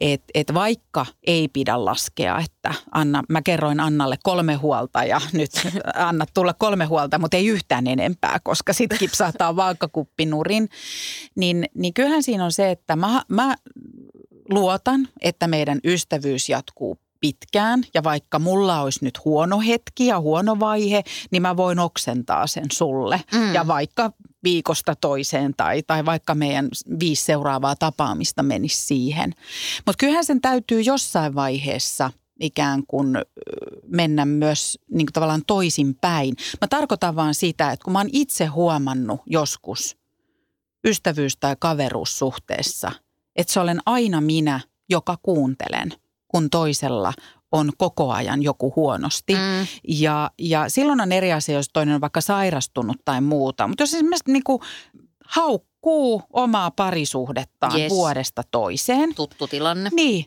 et, et vaikka ei pidä laskea, että Anna, mä kerroin Annalle kolme huolta ja nyt anna tulla kolme huolta, mutta ei yhtään enempää, koska sitten kipsahtaa vaakakuppinurin, niin, niin kyllähän siinä on se, että mä, mä luotan, että meidän ystävyys jatkuu pitkään ja vaikka mulla olisi nyt huono hetki ja huono vaihe, niin mä voin oksentaa sen sulle. Mm. Ja vaikka viikosta toiseen tai, tai vaikka meidän viisi seuraavaa tapaamista menisi siihen. Mutta kyllähän sen täytyy jossain vaiheessa ikään kuin mennä myös niin kuin tavallaan toisinpäin. Mä tarkoitan vaan sitä, että kun mä oon itse huomannut joskus ystävyys- tai kaveruussuhteessa, että se olen aina minä, joka kuuntelen, kun toisella on koko ajan joku huonosti. Mm. Ja, ja silloin on eri asia, jos toinen on vaikka sairastunut tai muuta. Mutta jos esimerkiksi niin kuin haukkuu omaa parisuhdettaan Yes. vuodesta toiseen, Tuttu tilanne. niin.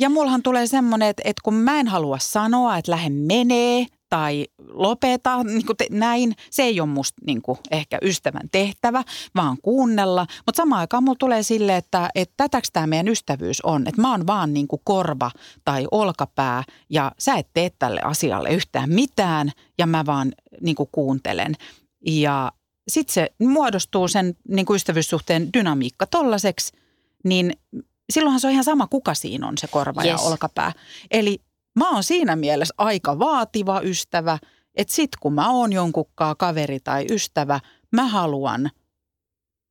Ja mullahan tulee semmoinen, että, että kun mä en halua sanoa, että lähde menee tai lopeta niin kuin te, näin, se ei ole musta niin kuin ehkä ystävän tehtävä, vaan kuunnella. Mutta samaan aikaan mulla tulee sille, että, että tätäks tämä meidän ystävyys on, että mä oon vaan niin kuin korva tai olkapää ja sä et tee tälle asialle yhtään mitään ja mä vaan niin kuin kuuntelen. Ja sitten se muodostuu sen niin kuin ystävyyssuhteen dynamiikka tollaseksi, niin silloinhan se on ihan sama, kuka siinä on se korva yes. Yes. ja olkapää. Eli mä oon siinä mielessä aika vaativa ystävä, että sit kun mä oon jonkunkaan kaveri tai ystävä, mä haluan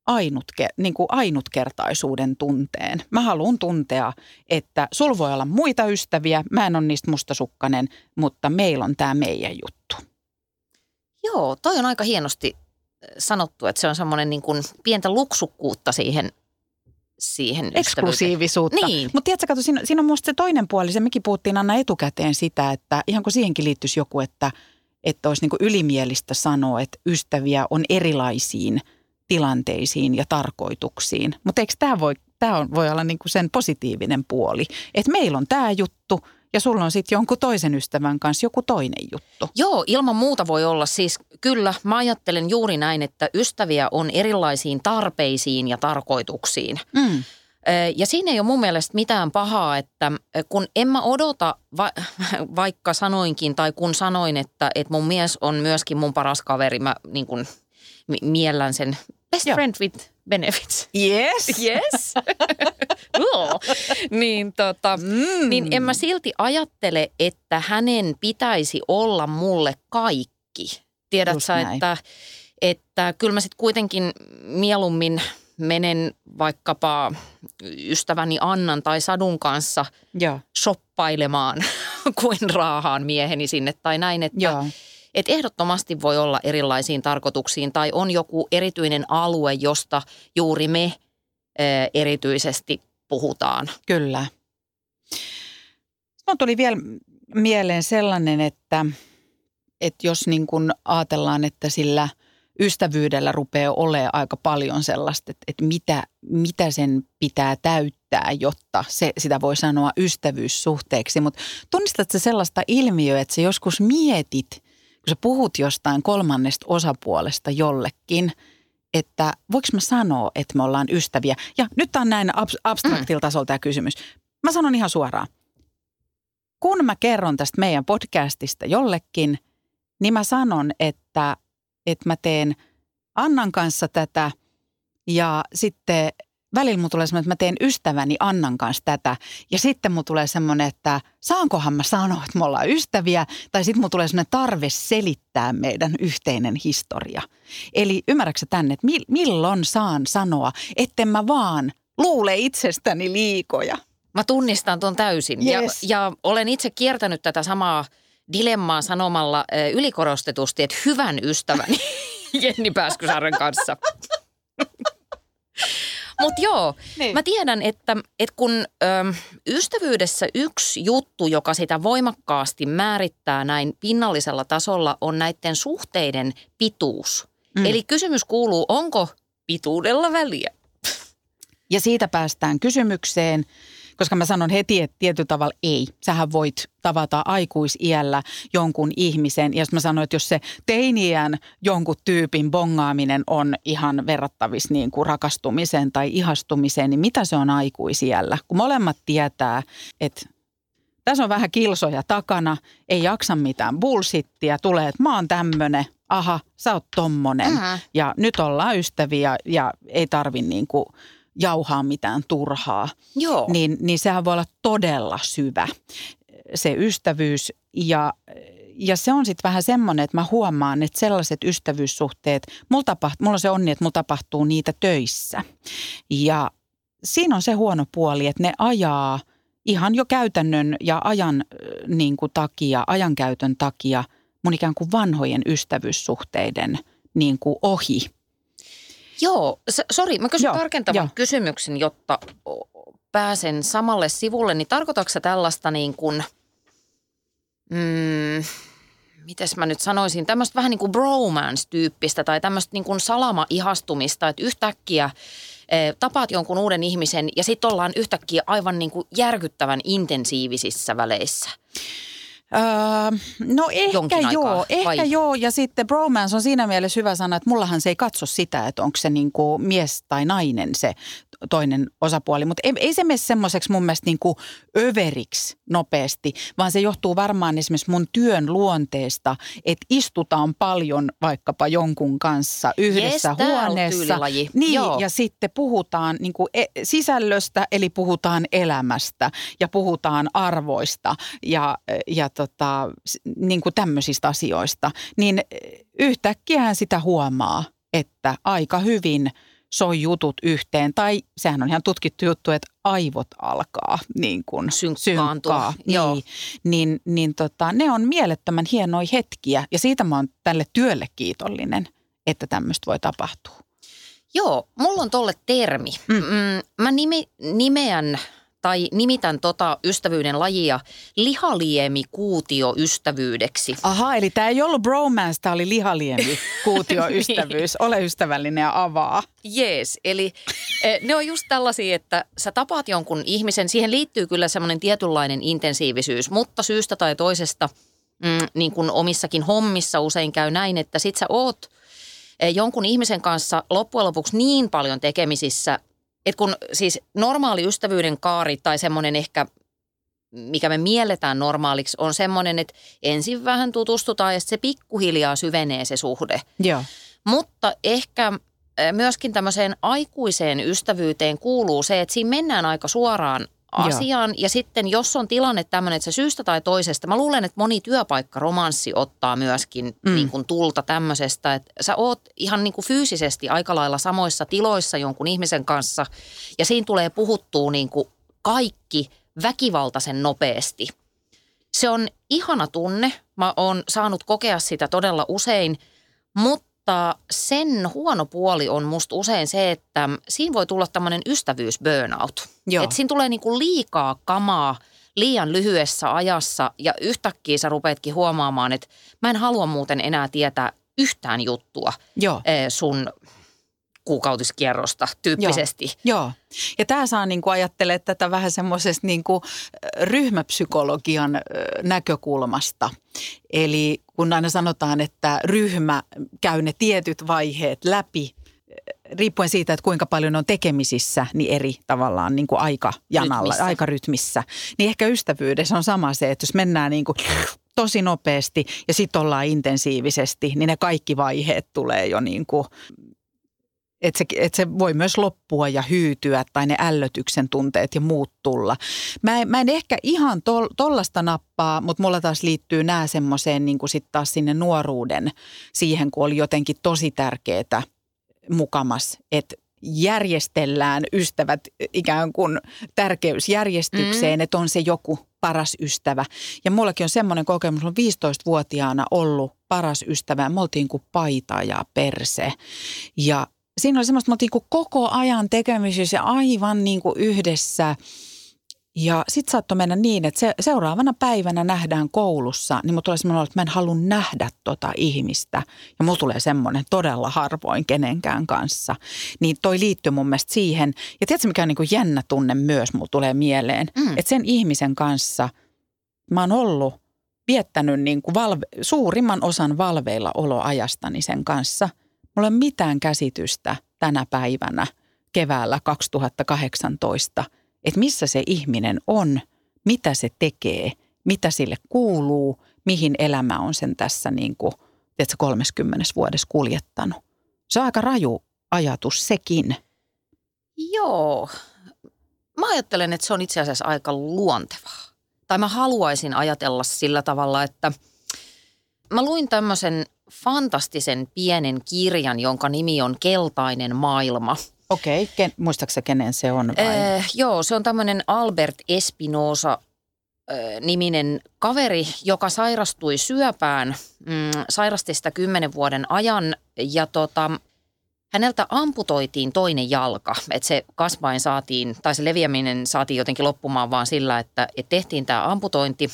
ainutke, niin kuin ainutkertaisuuden tunteen. Mä haluan tuntea, että sul voi olla muita ystäviä, mä en ole niistä mustasukkanen, mutta meillä on tämä meidän juttu. Joo, toi on aika hienosti äh, sanottu, että se on semmoinen niin pientä luksukkuutta siihen, siihen eksklusiivisuutta. Niin. Mutta tiedätkö, kato, siinä, siinä on musta se toinen puoli, se mekin puhuttiin Anna etukäteen sitä, että ihan kun siihenkin liittyisi joku, että, että olisi niin ylimielistä sanoa, että ystäviä on erilaisiin tilanteisiin ja tarkoituksiin. Mutta eikö tämä voi, tää on, voi olla niin sen positiivinen puoli, että meillä on tämä juttu ja sulla on sitten jonkun toisen ystävän kanssa joku toinen juttu. Joo, ilman muuta voi olla. Siis kyllä, mä ajattelen juuri näin, että ystäviä on erilaisiin tarpeisiin ja tarkoituksiin. Mm. Ja siinä ei ole mun mielestä mitään pahaa, että kun en mä odota, va- vaikka sanoinkin tai kun sanoin, että, että mun mies on myöskin mun paras kaveri, mä niin kuin mi- miellän sen best Joo. friend with benefits. Yes. Yes. Niin, tota, Mm. niin en mä silti ajattele, että hänen pitäisi olla mulle kaikki. Tiedät Just sä, näin. että, että kyllä mä sitten kuitenkin mieluummin menen vaikkapa ystäväni Annan tai Sadun kanssa Joo, shoppailemaan kuin raahaan mieheni sinne tai näin. Että, että ehdottomasti voi olla erilaisiin tarkoituksiin tai on joku erityinen alue, josta juuri me ö, erityisesti puhutaan. Kyllä. Mun tuli vielä mieleen sellainen, että, että jos niin kuin ajatellaan, että sillä ystävyydellä rupeaa olemaan aika paljon sellaista, että, että mitä, mitä sen pitää täyttää, jotta se, sitä voi sanoa ystävyyssuhteeksi. Mutta tunnistatko sellaista ilmiöä, että sä joskus mietit, kun sä puhut jostain kolmannesta osapuolesta jollekin, että voiko mä sanoa, että me ollaan ystäviä. Ja nyt tämä on näin abstraktilla tasolla tämä kysymys. Mä sanon ihan suoraan kun mä kerron tästä meidän podcastista jollekin, niin mä sanon, että, että mä teen Annan kanssa tätä ja sitten välillä mulla tulee semmoinen, että mä teen ystäväni Annan kanssa tätä. Ja sitten mulla tulee semmoinen, että saankohan mä sanoa, että me ollaan ystäviä. Tai sitten mulla tulee semmoinen tarve selittää meidän yhteinen historia. Eli ymmärrätkö tänne, että milloin saan sanoa, etten mä vaan luule itsestäni liikoja. Mä tunnistan tuon täysin yes. ja, ja olen itse kiertänyt tätä samaa dilemmaa sanomalla ylikorostetusti, että hyvän ystäväni Jenni Pääskysaaren kanssa. Mutta joo, niin. mä tiedän, että, että kun ö, ystävyydessä yksi juttu, joka sitä voimakkaasti määrittää näin pinnallisella tasolla, on näiden suhteiden pituus. Mm. Eli kysymys kuuluu, onko pituudella väliä? Ja siitä päästään kysymykseen, koska mä sanon heti, että tietyllä tavalla ei. Sähän voit tavata aikuisiällä jonkun ihmisen. Ja mä sanoin, että jos se teiniän jonkun tyypin bongaaminen on ihan verrattavissa niin kuin rakastumiseen tai ihastumiseen, niin mitä se on aikuisiällä? Kun molemmat tietää, että tässä on vähän kilsoja takana, ei jaksa mitään bullshittia, tulee, että mä oon tämmönen, aha, sä oot tommonen. Mm-hmm. Ja nyt ollaan ystäviä ja ei tarvi niin kuin – jauhaa mitään turhaa, Joo. Niin, niin sehän voi olla todella syvä se ystävyys ja ja se on sitten vähän semmoinen, että mä huomaan, että sellaiset ystävyyssuhteet, mulla, tapaht, mulla on se onni, että mulla tapahtuu niitä töissä. Ja siinä on se huono puoli, että ne ajaa ihan jo käytännön ja ajan niin kuin takia, ajankäytön takia mun ikään kuin vanhojen ystävyyssuhteiden niin kuin ohi. Joo, sori, mä kysyn Joo, tarkentavan jo. kysymyksen, jotta pääsen samalle sivulle. Niin tarkoitatko tällaista niin kuin, mm, mites mä nyt sanoisin, tämmöistä vähän niin kuin bromance-tyyppistä tai tämmöistä niin kuin salama-ihastumista, että yhtäkkiä eh, tapaat jonkun uuden ihmisen ja sitten ollaan yhtäkkiä aivan niin kuin järkyttävän intensiivisissä väleissä. Öö, no ehkä joo, aikaa, ehkä vai? joo. Ja sitten bromance on siinä mielessä hyvä sana, että mullahan se ei katso sitä, että onko se niinku mies tai nainen se toinen osapuoli. Mutta ei, ei se mene semmoiseksi mun mielestä niinku överiksi nopeasti, vaan se johtuu varmaan esimerkiksi mun työn luonteesta, että istutaan paljon vaikkapa jonkun kanssa yhdessä yes, huoneessa. Niin, Joo. ja sitten puhutaan niinku e- sisällöstä, eli puhutaan elämästä ja puhutaan arvoista ja, ja tota, niin kuin tämmöisistä asioista, niin yhtäkkiä sitä huomaa, että aika hyvin soi jutut yhteen. Tai sehän on ihan tutkittu juttu, että aivot alkaa niin kuin synkkaa. Joo. Niin, niin, niin tota, ne on mielettömän hienoja hetkiä ja siitä mä oon tälle työlle kiitollinen, että tämmöistä voi tapahtua. Joo, mulla on tolle termi. Mm. Mm, mä nime, nimeän tai nimitän tota ystävyyden lajia lihaliemi-kuutioystävyydeksi. Aha, eli tämä ei ollut bromance, tämä oli lihaliemi-kuutioystävyys. niin. Ole ystävällinen ja avaa. Jees, eli eh, ne on just tällaisia, että sä tapaat jonkun ihmisen, siihen liittyy kyllä semmoinen tietynlainen intensiivisyys, mutta syystä tai toisesta, mm, niin kuin omissakin hommissa usein käy näin, että sit sä oot eh, jonkun ihmisen kanssa loppujen lopuksi niin paljon tekemisissä, et kun siis normaali ystävyyden kaari tai semmoinen ehkä, mikä me mielletään normaaliksi, on semmoinen, että ensin vähän tutustutaan ja se pikkuhiljaa syvenee se suhde. Joo. Mutta ehkä myöskin tämmöiseen aikuiseen ystävyyteen kuuluu se, että siinä mennään aika suoraan asiaan. Joo. Ja sitten jos on tilanne tämmöinen, että se syystä tai toisesta, mä luulen, että moni työpaikkaromanssi ottaa myöskin mm. niin kuin tulta tämmöisestä, että sä oot ihan niin kuin fyysisesti aika lailla samoissa tiloissa jonkun ihmisen kanssa ja siinä tulee puhuttua niin kuin kaikki väkivaltaisen nopeasti. Se on ihana tunne. Mä oon saanut kokea sitä todella usein, mutta mutta sen huono puoli on musta usein se, että siinä voi tulla tämmöinen ystävyys burnout. Että siinä tulee niinku liikaa kamaa liian lyhyessä ajassa ja yhtäkkiä sä rupeatkin huomaamaan, että mä en halua muuten enää tietää yhtään juttua Joo. eh, sun kuukautiskierrosta tyyppisesti. Joo, joo. ja tämä saa niin kuin ajattelee tätä vähän semmoisesta niin kuin ryhmäpsykologian ö, näkökulmasta. Eli kun aina sanotaan, että ryhmä käy ne tietyt vaiheet läpi, riippuen siitä, että kuinka paljon on tekemisissä, niin eri tavallaan niin kuin aikajanalla, Rytmissä. aikarytmissä. Niin ehkä ystävyydessä on sama se, että jos mennään niin kuin tosi nopeasti ja sitten ollaan intensiivisesti, niin ne kaikki vaiheet tulee jo niin kuin että se, että se voi myös loppua ja hyytyä tai ne ällötyksen tunteet ja muut tulla. Mä en, mä en ehkä ihan tol, tollasta nappaa, mutta mulla taas liittyy nämä semmoiseen niin kuin sitten taas sinne nuoruuden siihen, kun oli jotenkin tosi tärkeää mukamas, että järjestellään ystävät ikään kuin tärkeysjärjestykseen, mm. että on se joku paras ystävä. Ja mullakin on semmoinen kokemus, on 15-vuotiaana ollut paras ystävä. Me oltiin kuin paita ja perse. Ja siinä oli semmoista, me oltiin kuin koko ajan tekemisissä ja aivan niin kuin yhdessä. Ja sitten saattoi mennä niin, että se, seuraavana päivänä nähdään koulussa, niin mulla tulee semmoinen että mä en halua nähdä tota ihmistä. Ja mulla tulee semmoinen todella harvoin kenenkään kanssa. Niin toi liittyy mun mielestä siihen. Ja tiedätkö mikä on niin kuin jännä tunne myös, mulla tulee mieleen. Mm. Että sen ihmisen kanssa mä oon ollut, viettänyt niin kuin valve, suurimman osan valveilla oloajastani sen kanssa. Mulla ei ole mitään käsitystä tänä päivänä keväällä 2018, että missä se ihminen on, mitä se tekee, mitä sille kuuluu, mihin elämä on sen tässä niin kuin, tiedätkö, 30 vuodessa kuljettanut. Se on aika raju ajatus sekin. Joo. Mä ajattelen, että se on itse asiassa aika luontevaa. Tai mä haluaisin ajatella sillä tavalla, että mä luin tämmöisen fantastisen pienen kirjan, jonka nimi on Keltainen maailma. Okei, okay. muistaaksä kenen se on vai? Äh, joo, se on tämmöinen Albert Espinosa äh, niminen kaveri, joka sairastui syöpään, mm, sairasti sitä kymmenen vuoden ajan ja tota, häneltä amputoitiin toinen jalka, että se kasvain saatiin, tai se leviäminen saatiin jotenkin loppumaan vaan sillä, että, että tehtiin tämä amputointi.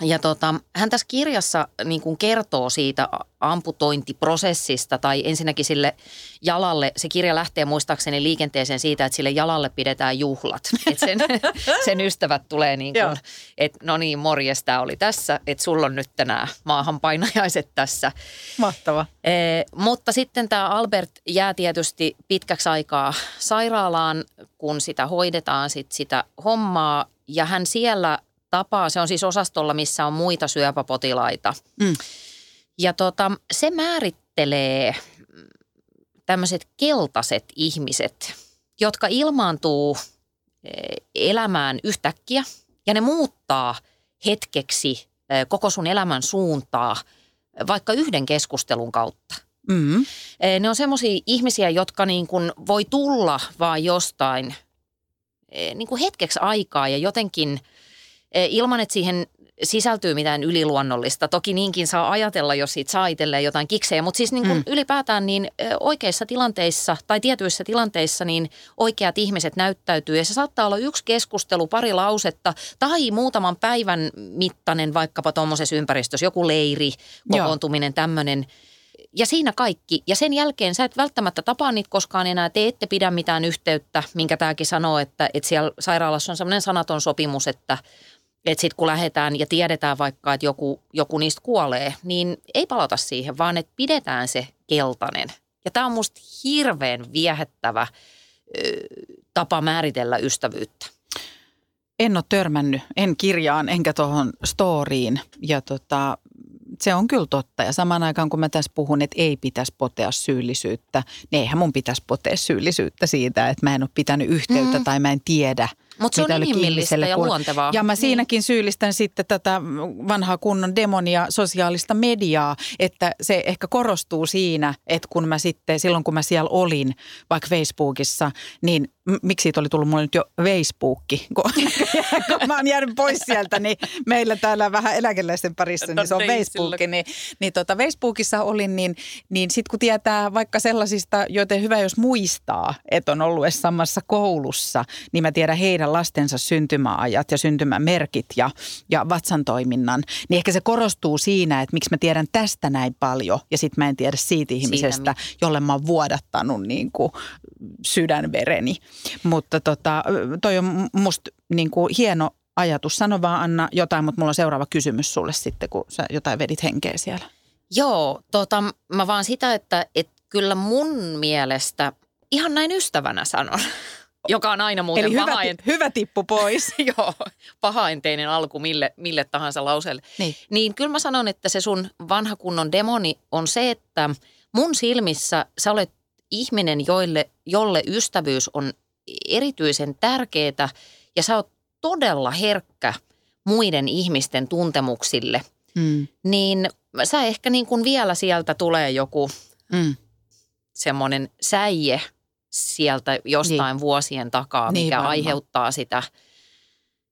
Ja tota, hän tässä kirjassa niin kuin kertoo siitä amputointiprosessista tai ensinnäkin sille jalalle, se kirja lähtee muistaakseni liikenteeseen siitä, että sille jalalle pidetään juhlat. Että sen, sen ystävät tulee niin kuin, että no niin morjes tämä oli tässä, että sulla on nyt nämä maahanpainajaiset tässä. Mahtava. Eh, mutta sitten tämä Albert jää tietysti pitkäksi aikaa sairaalaan, kun sitä hoidetaan sit sitä hommaa. Ja hän siellä tapaa, se on siis osastolla, missä on muita syöpäpotilaita. Mm. Ja tota, se määrittelee tämmöiset keltaiset ihmiset, jotka ilmaantuu eh, elämään yhtäkkiä ja ne muuttaa hetkeksi eh, koko sun elämän suuntaa vaikka yhden keskustelun kautta. Mm. Eh, Ne on semmoisia ihmisiä, jotka niin kuin voi tulla vaan jostain niin kuin hetkeksi aikaa ja jotenkin ilman, että siihen sisältyy mitään yliluonnollista. Toki niinkin saa ajatella, jos siitä saa itselleen jotain kiksejä, mutta siis niin kuin Mm. ylipäätään niin oikeissa tilanteissa tai tietyissä tilanteissa niin oikeat ihmiset näyttäytyy. Ja se saattaa olla yksi keskustelu, pari lausetta tai muutaman päivän mittainen vaikkapa tuommoisessa ympäristössä, joku leiri, kokoontuminen, tämmöinen. Ja siinä kaikki. Ja sen jälkeen sä et välttämättä tapaa niitä koskaan enää, te ette pidä mitään yhteyttä, minkä tämäkin sanoo, että, että siellä sairaalassa on semmoinen sanaton sopimus, että, että sitten kun lähdetään ja tiedetään vaikka, että joku, joku niistä kuolee, niin ei palata siihen, vaan että pidetään se keltainen. Ja tämä on musta hirveän viehättävä ö, tapa määritellä ystävyyttä. En ole törmännyt, en kirjaan enkä tuohon storiin ja tota, se on kyllä totta. Ja samaan aikaan kun mä tässä puhun, että ei pitäisi potea syyllisyyttä, niin eihän mun pitäisi potea syyllisyyttä siitä, että mä en ole pitänyt yhteyttä Mm. tai mä en tiedä. Mutta se on inhimillistä ja luontevaa. Ja mä Niin. siinäkin syyllistän sitten tätä vanhaa kunnon demonia sosiaalista mediaa, että se ehkä korostuu siinä, että kun mä sitten, silloin kun mä siellä olin, vaikka Facebookissa, niin miksi siitä oli tullut mulle nyt jo Facebookki, kun, kun mä oon jäänyt pois sieltä, niin meillä täällä vähän eläkeläisten parissa, niin se on No niin, Facebookki. Niin, niin tota Facebookissa olin, niin, niin sitten kun tietää vaikka sellaisista, joten hyvä jos muistaa, että on ollut edes samassa koulussa, niin mä tiedän heidän lastensa syntymäajat ja syntymämerkit ja, ja vatsan toiminnan. Niin ehkä se korostuu siinä, että miksi mä tiedän tästä näin paljon ja sitten mä en tiedä siitä ihmisestä, jolle mä oon vuodattanut niin kuin sydänvereni. Mutta tota, toi on musta niin kuin hieno ajatus. Sano vaan Anna jotain, mutta mulla on seuraava kysymys sulle sitten, kun sä jotain vedit henkeä siellä. Joo, tota, mä vaan sitä, että, että kyllä mun mielestä, ihan näin ystävänä sanon, joka on aina muuten Eli hyvä, pahain, hyvä tippu pois. joo, pahaenteinen alku mille, mille tahansa lauseelle. Niin. Niin kyllä mä sanon, että se sun vanha kunnon demoni on se, että mun silmissä sä olet ihminen, joille, jolle ystävyys on erityisen tärkeää ja sä oot todella herkkä muiden ihmisten tuntemuksille. Mm. Niin sä ehkä niin kuin vielä sieltä tulee joku Mm. semmoinen säie sieltä jostain niin. vuosien takaa, Niin mikä varmaan. aiheuttaa sitä,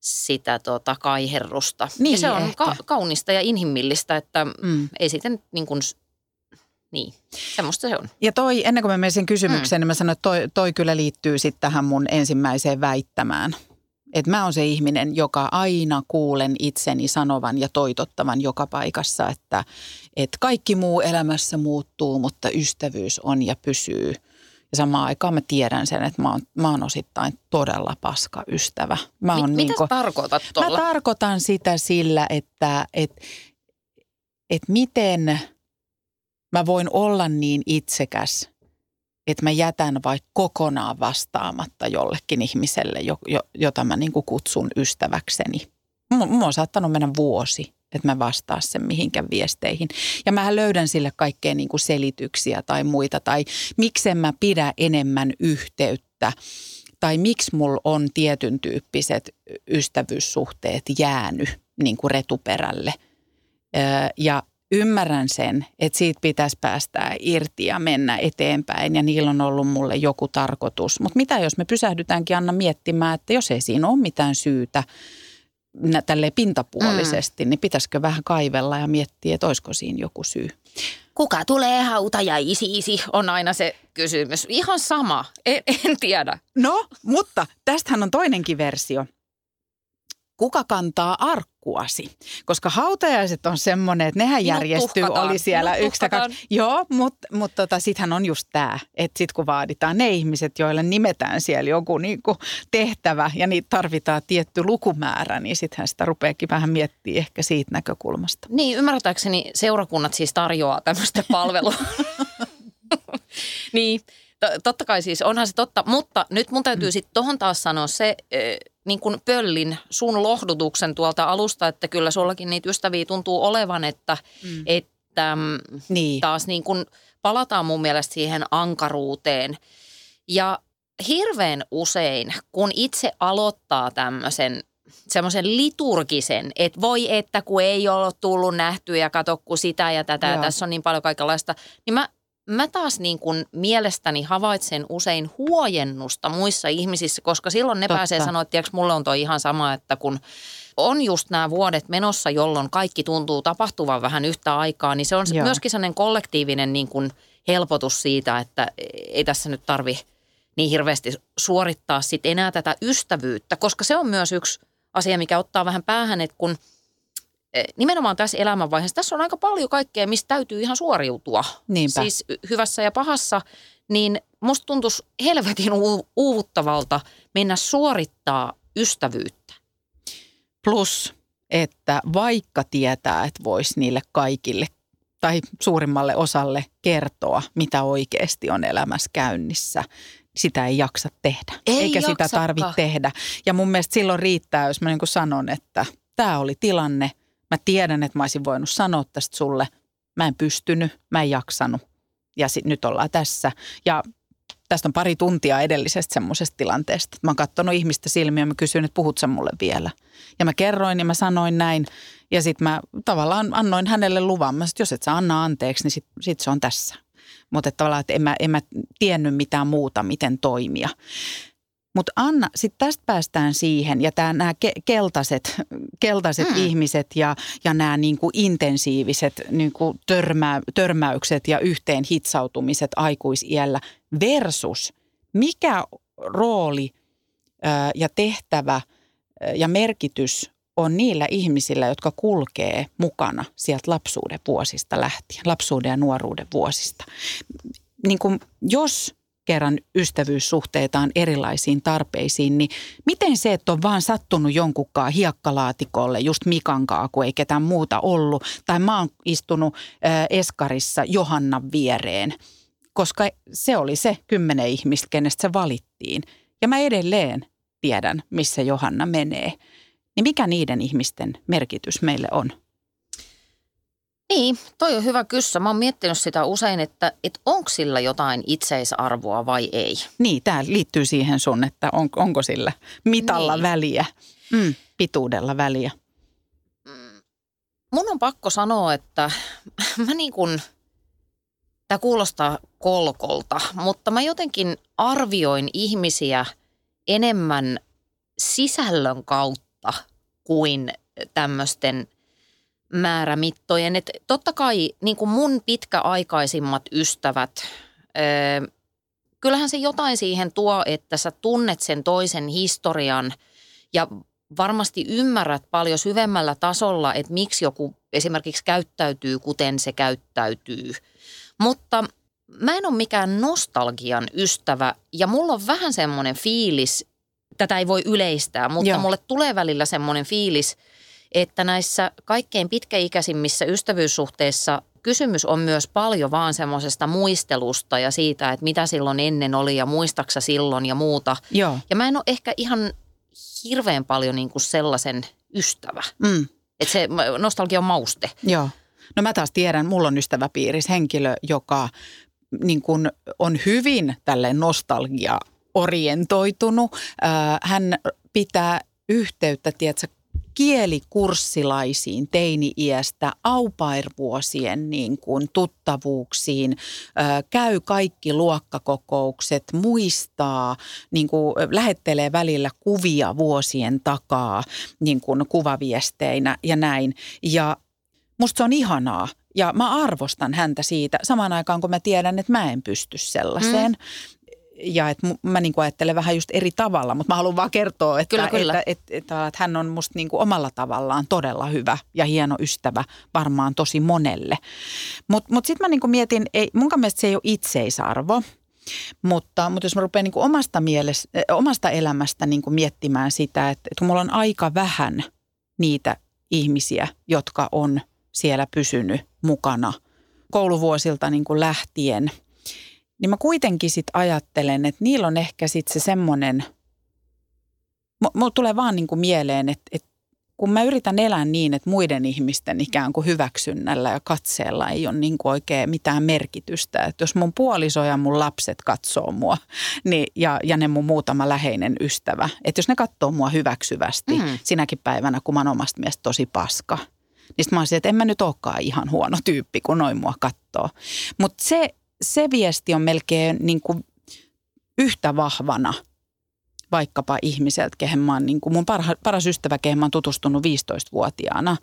sitä tota kaiherrusta. Niin, ja se on ehkä. ka- kaunista ja inhimillistä, että Mm. ei nyt niin kuin, niin, semmoista se on. Ja toi, ennen kuin mä menen sen kysymykseen, mm. niin mä sanoin, että toi, toi kyllä liittyy sitten tähän mun ensimmäiseen väittämään. Että mä oon se ihminen, joka aina kuulen itseni sanovan ja toitottavan joka paikassa, että, että kaikki muu elämässä muuttuu, mutta ystävyys on ja pysyy. Ja samaan aikaan mä tiedän sen, että mä oon, mä oon osittain todella paska ystävä. Mä oon mitä niinku- tarkoitat Mä tuolla? tarkoitan sitä sillä, että et, et miten mä voin olla niin itsekäs, että mä jätän vaikka kokonaan vastaamatta jollekin ihmiselle, jo, jo, jota mä niin kutsun ystäväkseni. Mulla on saattanut mennä vuosi, että mä vastaan sen mihinkään viesteihin. Ja mä löydän sille kaikkea niin kuin selityksiä tai muita, tai miksen mä pidä enemmän yhteyttä, tai miksi mulla on tietyn tyyppiset ystävyyssuhteet jäänyt niin kuin retuperälle. Ja ymmärrän sen, että siitä pitäisi päästää irti ja mennä eteenpäin ja niillä on ollut mulle joku tarkoitus. Mutta mitä jos me pysähdytäänkin Anna miettimään, että jos ei siinä ole mitään syytä tälleen pintapuolisesti, mm. niin pitäisikö vähän kaivella ja miettiä, että olisiko siinä joku syy. Kuka tulee hautajaisiisi on aina se kysymys. Ihan sama, en, en tiedä. No, mutta tästähän on toinenkin versio. Kuka kantaa arkkuasi? Koska hautajaiset on semmoinen, että nehän Minut järjestyy, tuhkataan, oli siellä minut yksi kaksi. Joo, mutta mut tota, sittenhän on just tämä, että sitten kun vaaditaan ne ihmiset, joille nimetään siellä joku niinku tehtävä ja niitä tarvitaan tietty lukumäärä, niin sittenhän sitä rupeakin vähän miettiä ehkä siitä näkökulmasta. Niin, ymmärtääkseni seurakunnat siis tarjoaa tämmöistä palvelua. niin, to- totta kai siis onhan se totta, mutta nyt mun täytyy sitten tohon taas sanoa se, niin kuin pöllin sun lohdutuksen tuolta alusta, että kyllä sullakin niitä ystäviä tuntuu olevan, että, mm. että mm, Niin. taas niin kuin palataan mun mielestä siihen ankaruuteen. Ja hirveän usein, kun itse aloittaa tämmöisen semmoisen liturgisen, että voi että kun ei ole tullut nähty ja kato kun sitä ja tätä ja tässä on niin paljon kaikenlaista, niin mä, mä taas niin kuin mielestäni havaitsen usein huojennusta muissa ihmisissä, koska silloin ne Totta. pääsee sanoa, että tiedätkö, mulle on toi ihan sama, että kun on just nämä vuodet menossa, jolloin kaikki tuntuu tapahtuvan vähän yhtä aikaa, niin se on Joo. myöskin sellainen kollektiivinen niin kuin helpotus siitä, että ei tässä nyt tarvi niin hirveästi suorittaa sit enää tätä ystävyyttä, koska se on myös yksi asia, mikä ottaa vähän päähän, että kun nimenomaan tässä elämänvaiheessa, tässä on aika paljon kaikkea, mistä täytyy ihan suoriutua. Niinpä. Siis hyvässä ja pahassa, niin musta tuntuisi helvetin uu- uuvuttavalta mennä suorittaa ystävyyttä. Plus, että vaikka tietää, että voisi niille kaikille tai suurimmalle osalle kertoa, mitä oikeasti on elämässä käynnissä, sitä ei jaksa tehdä. Ei Eikä sitä jaksakaan. tarvitse tehdä. Ja mun mielestä silloin riittää, jos mä niin sanon, että tämä oli tilanne. Mä tiedän, että mä olisin voinut sanoa tästä sulle. Mä en pystynyt, mä en jaksanut. Ja sit nyt ollaan tässä. Ja tästä on pari tuntia edellisestä semmoisesta tilanteesta. Mä oon katsonut ihmistä silmiä ja mä kysyin, että puhut sä mulle vielä. Ja mä kerroin ja mä sanoin näin. Ja sitten mä tavallaan annoin hänelle luvan. Mä että jos et sä anna anteeksi, niin sit, sit se on tässä. Mutta tavallaan, että en mä, en mä tiennyt mitään muuta, miten toimia. Mutta Anna, sitten tästä päästään siihen, ja nämä ke- keltaiset, keltaiset mm. ihmiset ja, ja nämä niinku intensiiviset niinku törmä, törmäykset ja yhteen hitsautumiset aikuisiällä versus mikä rooli ää, ja tehtävä ää, ja merkitys on niillä ihmisillä, jotka kulkee mukana sieltä lapsuuden vuosista lähtien, lapsuuden ja nuoruuden vuosista. Niin kun, jos kerran ystävyyssuhteitaan erilaisiin tarpeisiin, niin miten se, että on vaan sattunut jonkunkaan hiekkalaatikolle, just Mikankaa, kun ei ketään muuta ollut, tai mä oon istunut äh, Eskarissa Johannan viereen, koska se oli se kymmenen ihmistä, kenestä se valittiin. Ja mä edelleen tiedän, missä Johanna menee. Niin mikä niiden ihmisten merkitys meille on? Niin, toi on hyvä kyssä. Mä oon miettinyt sitä usein, että, että onko sillä jotain itseisarvoa vai ei. Niin, tämä liittyy siihen sun, että on, onko sillä mitalla niin. väliä, mm, pituudella väliä. Mun on pakko sanoa, että mä niin kuin, tämä kuulostaa kolkolta, mutta mä jotenkin arvioin ihmisiä enemmän sisällön kautta kuin tämmöisten – määrämittojen. Et totta kai niin kuin mun pitkäaikaisimmat ystävät, öö, kyllähän se jotain siihen tuo, että sä tunnet sen toisen historian ja varmasti ymmärrät paljon syvemmällä tasolla, että miksi joku esimerkiksi käyttäytyy, kuten se käyttäytyy. Mutta mä en ole mikään nostalgian ystävä ja mulla on vähän semmoinen fiilis, tätä ei voi yleistää, mutta Joo. mulle tulee välillä semmoinen fiilis – että näissä kaikkein pitkäikäisimmissä ystävyyssuhteissa kysymys on myös paljon vaan semmoisesta muistelusta ja siitä, että mitä silloin ennen oli ja muistaksa silloin ja muuta. Joo. Ja mä en ole ehkä ihan hirveän paljon niin kuin sellaisen ystävä. Mm. Että se nostalgia on mauste. Joo. No mä taas tiedän, mulla on ystäväpiirissä henkilö, joka niin kuin on hyvin tälle nostalgia orientoitunut. Hän pitää yhteyttä, tiedätkö, kielikurssilaisiin teini-iästä, aupairvuosien niin kuin tuttavuuksiin, käy kaikki luokkakokoukset, muistaa, niin kuin lähettelee välillä kuvia vuosien takaa niin kuin kuvaviesteinä ja näin. Ja musta se on ihanaa, ja mä arvostan häntä siitä samaan aikaan, kun mä tiedän, että mä en pysty sellaiseen. Mm ja että mä niin kuin ajattelen vähän just eri tavalla, mutta mä haluan vaan kertoa, että, kyllä, kyllä. Että, että, että, että hän on musta niin kuin omalla tavallaan todella hyvä ja hieno ystävä varmaan tosi monelle. Mutta mut sitten mä niin kuin mietin, ei, mun mielestä se ei ole itseisarvo, mutta, mutta jos mä rupean niin kuin omasta, mielessä, omasta elämästä niin kuin miettimään sitä, että, että mulla on aika vähän niitä ihmisiä, jotka on siellä pysynyt mukana kouluvuosilta niin kuin lähtien – niin mä kuitenkin sit ajattelen, että niillä on ehkä sitten se semmoinen, mulla tulee vaan niin kuin mieleen, että, että kun mä yritän elää niin, että muiden ihmisten ikään kuin hyväksynnällä ja katseella ei ole niin kuin oikein mitään merkitystä. Että jos mun puoliso ja mun lapset katsoo mua niin, ja, ja ne mun muutama läheinen ystävä, että jos ne katsoo mua hyväksyvästi mm. sinäkin päivänä, kun mä oon omasta mielestä tosi paska, niin mä olisin, että en mä nyt olekaan ihan huono tyyppi, kun noin mua katsoo. Mutta se, se viesti on melkein niin kuin yhtä vahvana vaikkapa ihmiseltä, kehen mä oon, niin kuin mun parha, paras ystävä, kehen mä oon tutustunut 15-vuotiaana,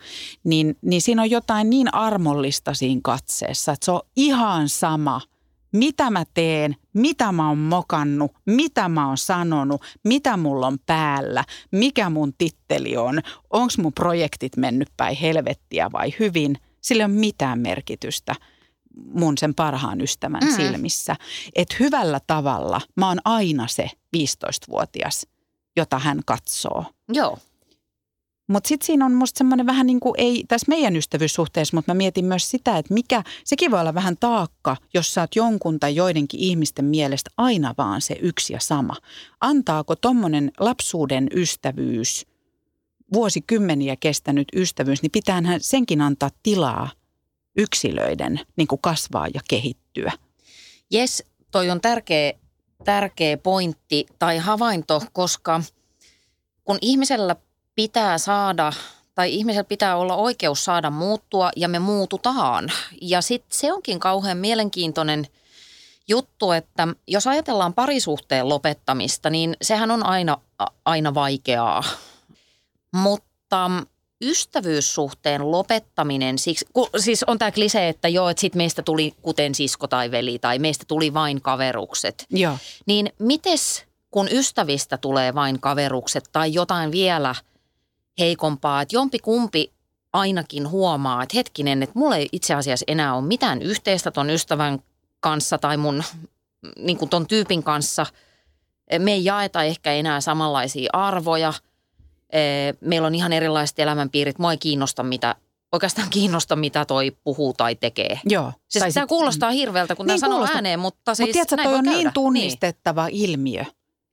niin, niin siinä on jotain niin armollista siinä katseessa, että se on ihan sama, mitä mä teen, mitä mä oon mokannut, mitä mä oon sanonut, mitä mulla on päällä, mikä mun titteli on, onko mun projektit mennyt päin helvettiä vai hyvin, sillä ei ole mitään merkitystä – mun sen parhaan ystävän mm. silmissä. Että hyvällä tavalla mä oon aina se 15-vuotias, jota hän katsoo. Joo. Mutta sitten siinä on musta semmoinen vähän niin kuin, ei tässä meidän ystävyyssuhteessa, mutta mä mietin myös sitä, että mikä, sekin voi olla vähän taakka, jos sä oot jonkun tai joidenkin ihmisten mielestä aina vaan se yksi ja sama. Antaako tommonen lapsuuden ystävyys, vuosikymmeniä kestänyt ystävyys, niin pitäähän senkin antaa tilaa – yksilöiden niin kuin kasvaa ja kehittyä. Jes, toi on tärkeä, tärkeä pointti tai havainto, koska kun ihmisellä pitää saada tai ihmisellä pitää olla oikeus saada muuttua ja me muututaan. Ja sitten se onkin kauhean mielenkiintoinen juttu, että jos ajatellaan parisuhteen lopettamista, niin sehän on aina, aina vaikeaa. Mutta ystävyyssuhteen lopettaminen, siksi, ku, siis on tämä klise, että joo, että sit meistä tuli kuten sisko tai veli tai meistä tuli vain kaverukset. Joo. Niin mites kun ystävistä tulee vain kaverukset tai jotain vielä heikompaa, että jompi kumpi ainakin huomaa, että hetkinen, että mulla ei itse asiassa enää ole mitään yhteistä ton ystävän kanssa tai mun niin kuin ton tyypin kanssa. Me ei jaeta ehkä enää samanlaisia arvoja. Meillä on ihan erilaiset elämänpiirit. Mua ei kiinnosta, mitä oikeastaan kiinnosta, mitä toi puhuu tai tekee. Joo. Siis tämä sit, kuulostaa hirveältä, kun niin tämä sanoo ääneen, mutta siis Mutta tiedätkö, näin toi on käydä. niin tunnistettava niin. ilmiö.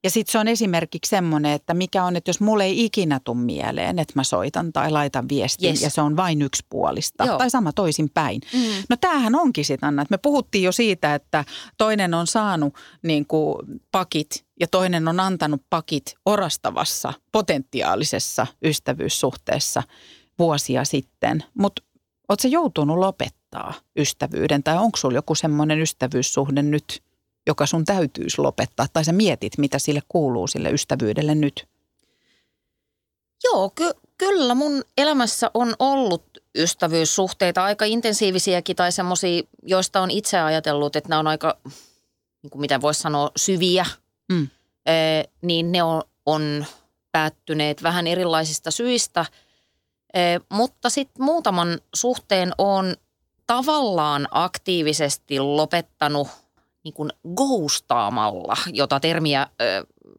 Ja sitten se on esimerkiksi semmoinen, että mikä on, että jos mulle ei ikinä tule mieleen, että mä soitan tai laitan viestin Yes. ja se on vain yksipuolista. Joo. Tai sama toisin päin. Mm. No tämähän onkin sitten Anna, että me puhuttiin jo siitä, että toinen on saanut niin kuin pakit ja toinen on antanut pakit orastavassa potentiaalisessa ystävyyssuhteessa vuosia sitten. Mutta ootko joutunut lopettaa ystävyyden tai onko sulla joku semmoinen ystävyyssuhde nyt, joka sun täytyisi lopettaa? Tai sä mietit, mitä sille kuuluu sille ystävyydelle nyt? Joo, ky- kyllä mun elämässä on ollut ystävyyssuhteita aika intensiivisiäkin tai semmoisia, joista on itse ajatellut, että nämä on aika, niin kuin mitä voisi sanoa, syviä. Mm. Ee, niin ne on, on päättyneet vähän erilaisista syistä. Ee, mutta sitten muutaman suhteen on tavallaan aktiivisesti lopettanut niin kuin ghostaamalla, jota termiä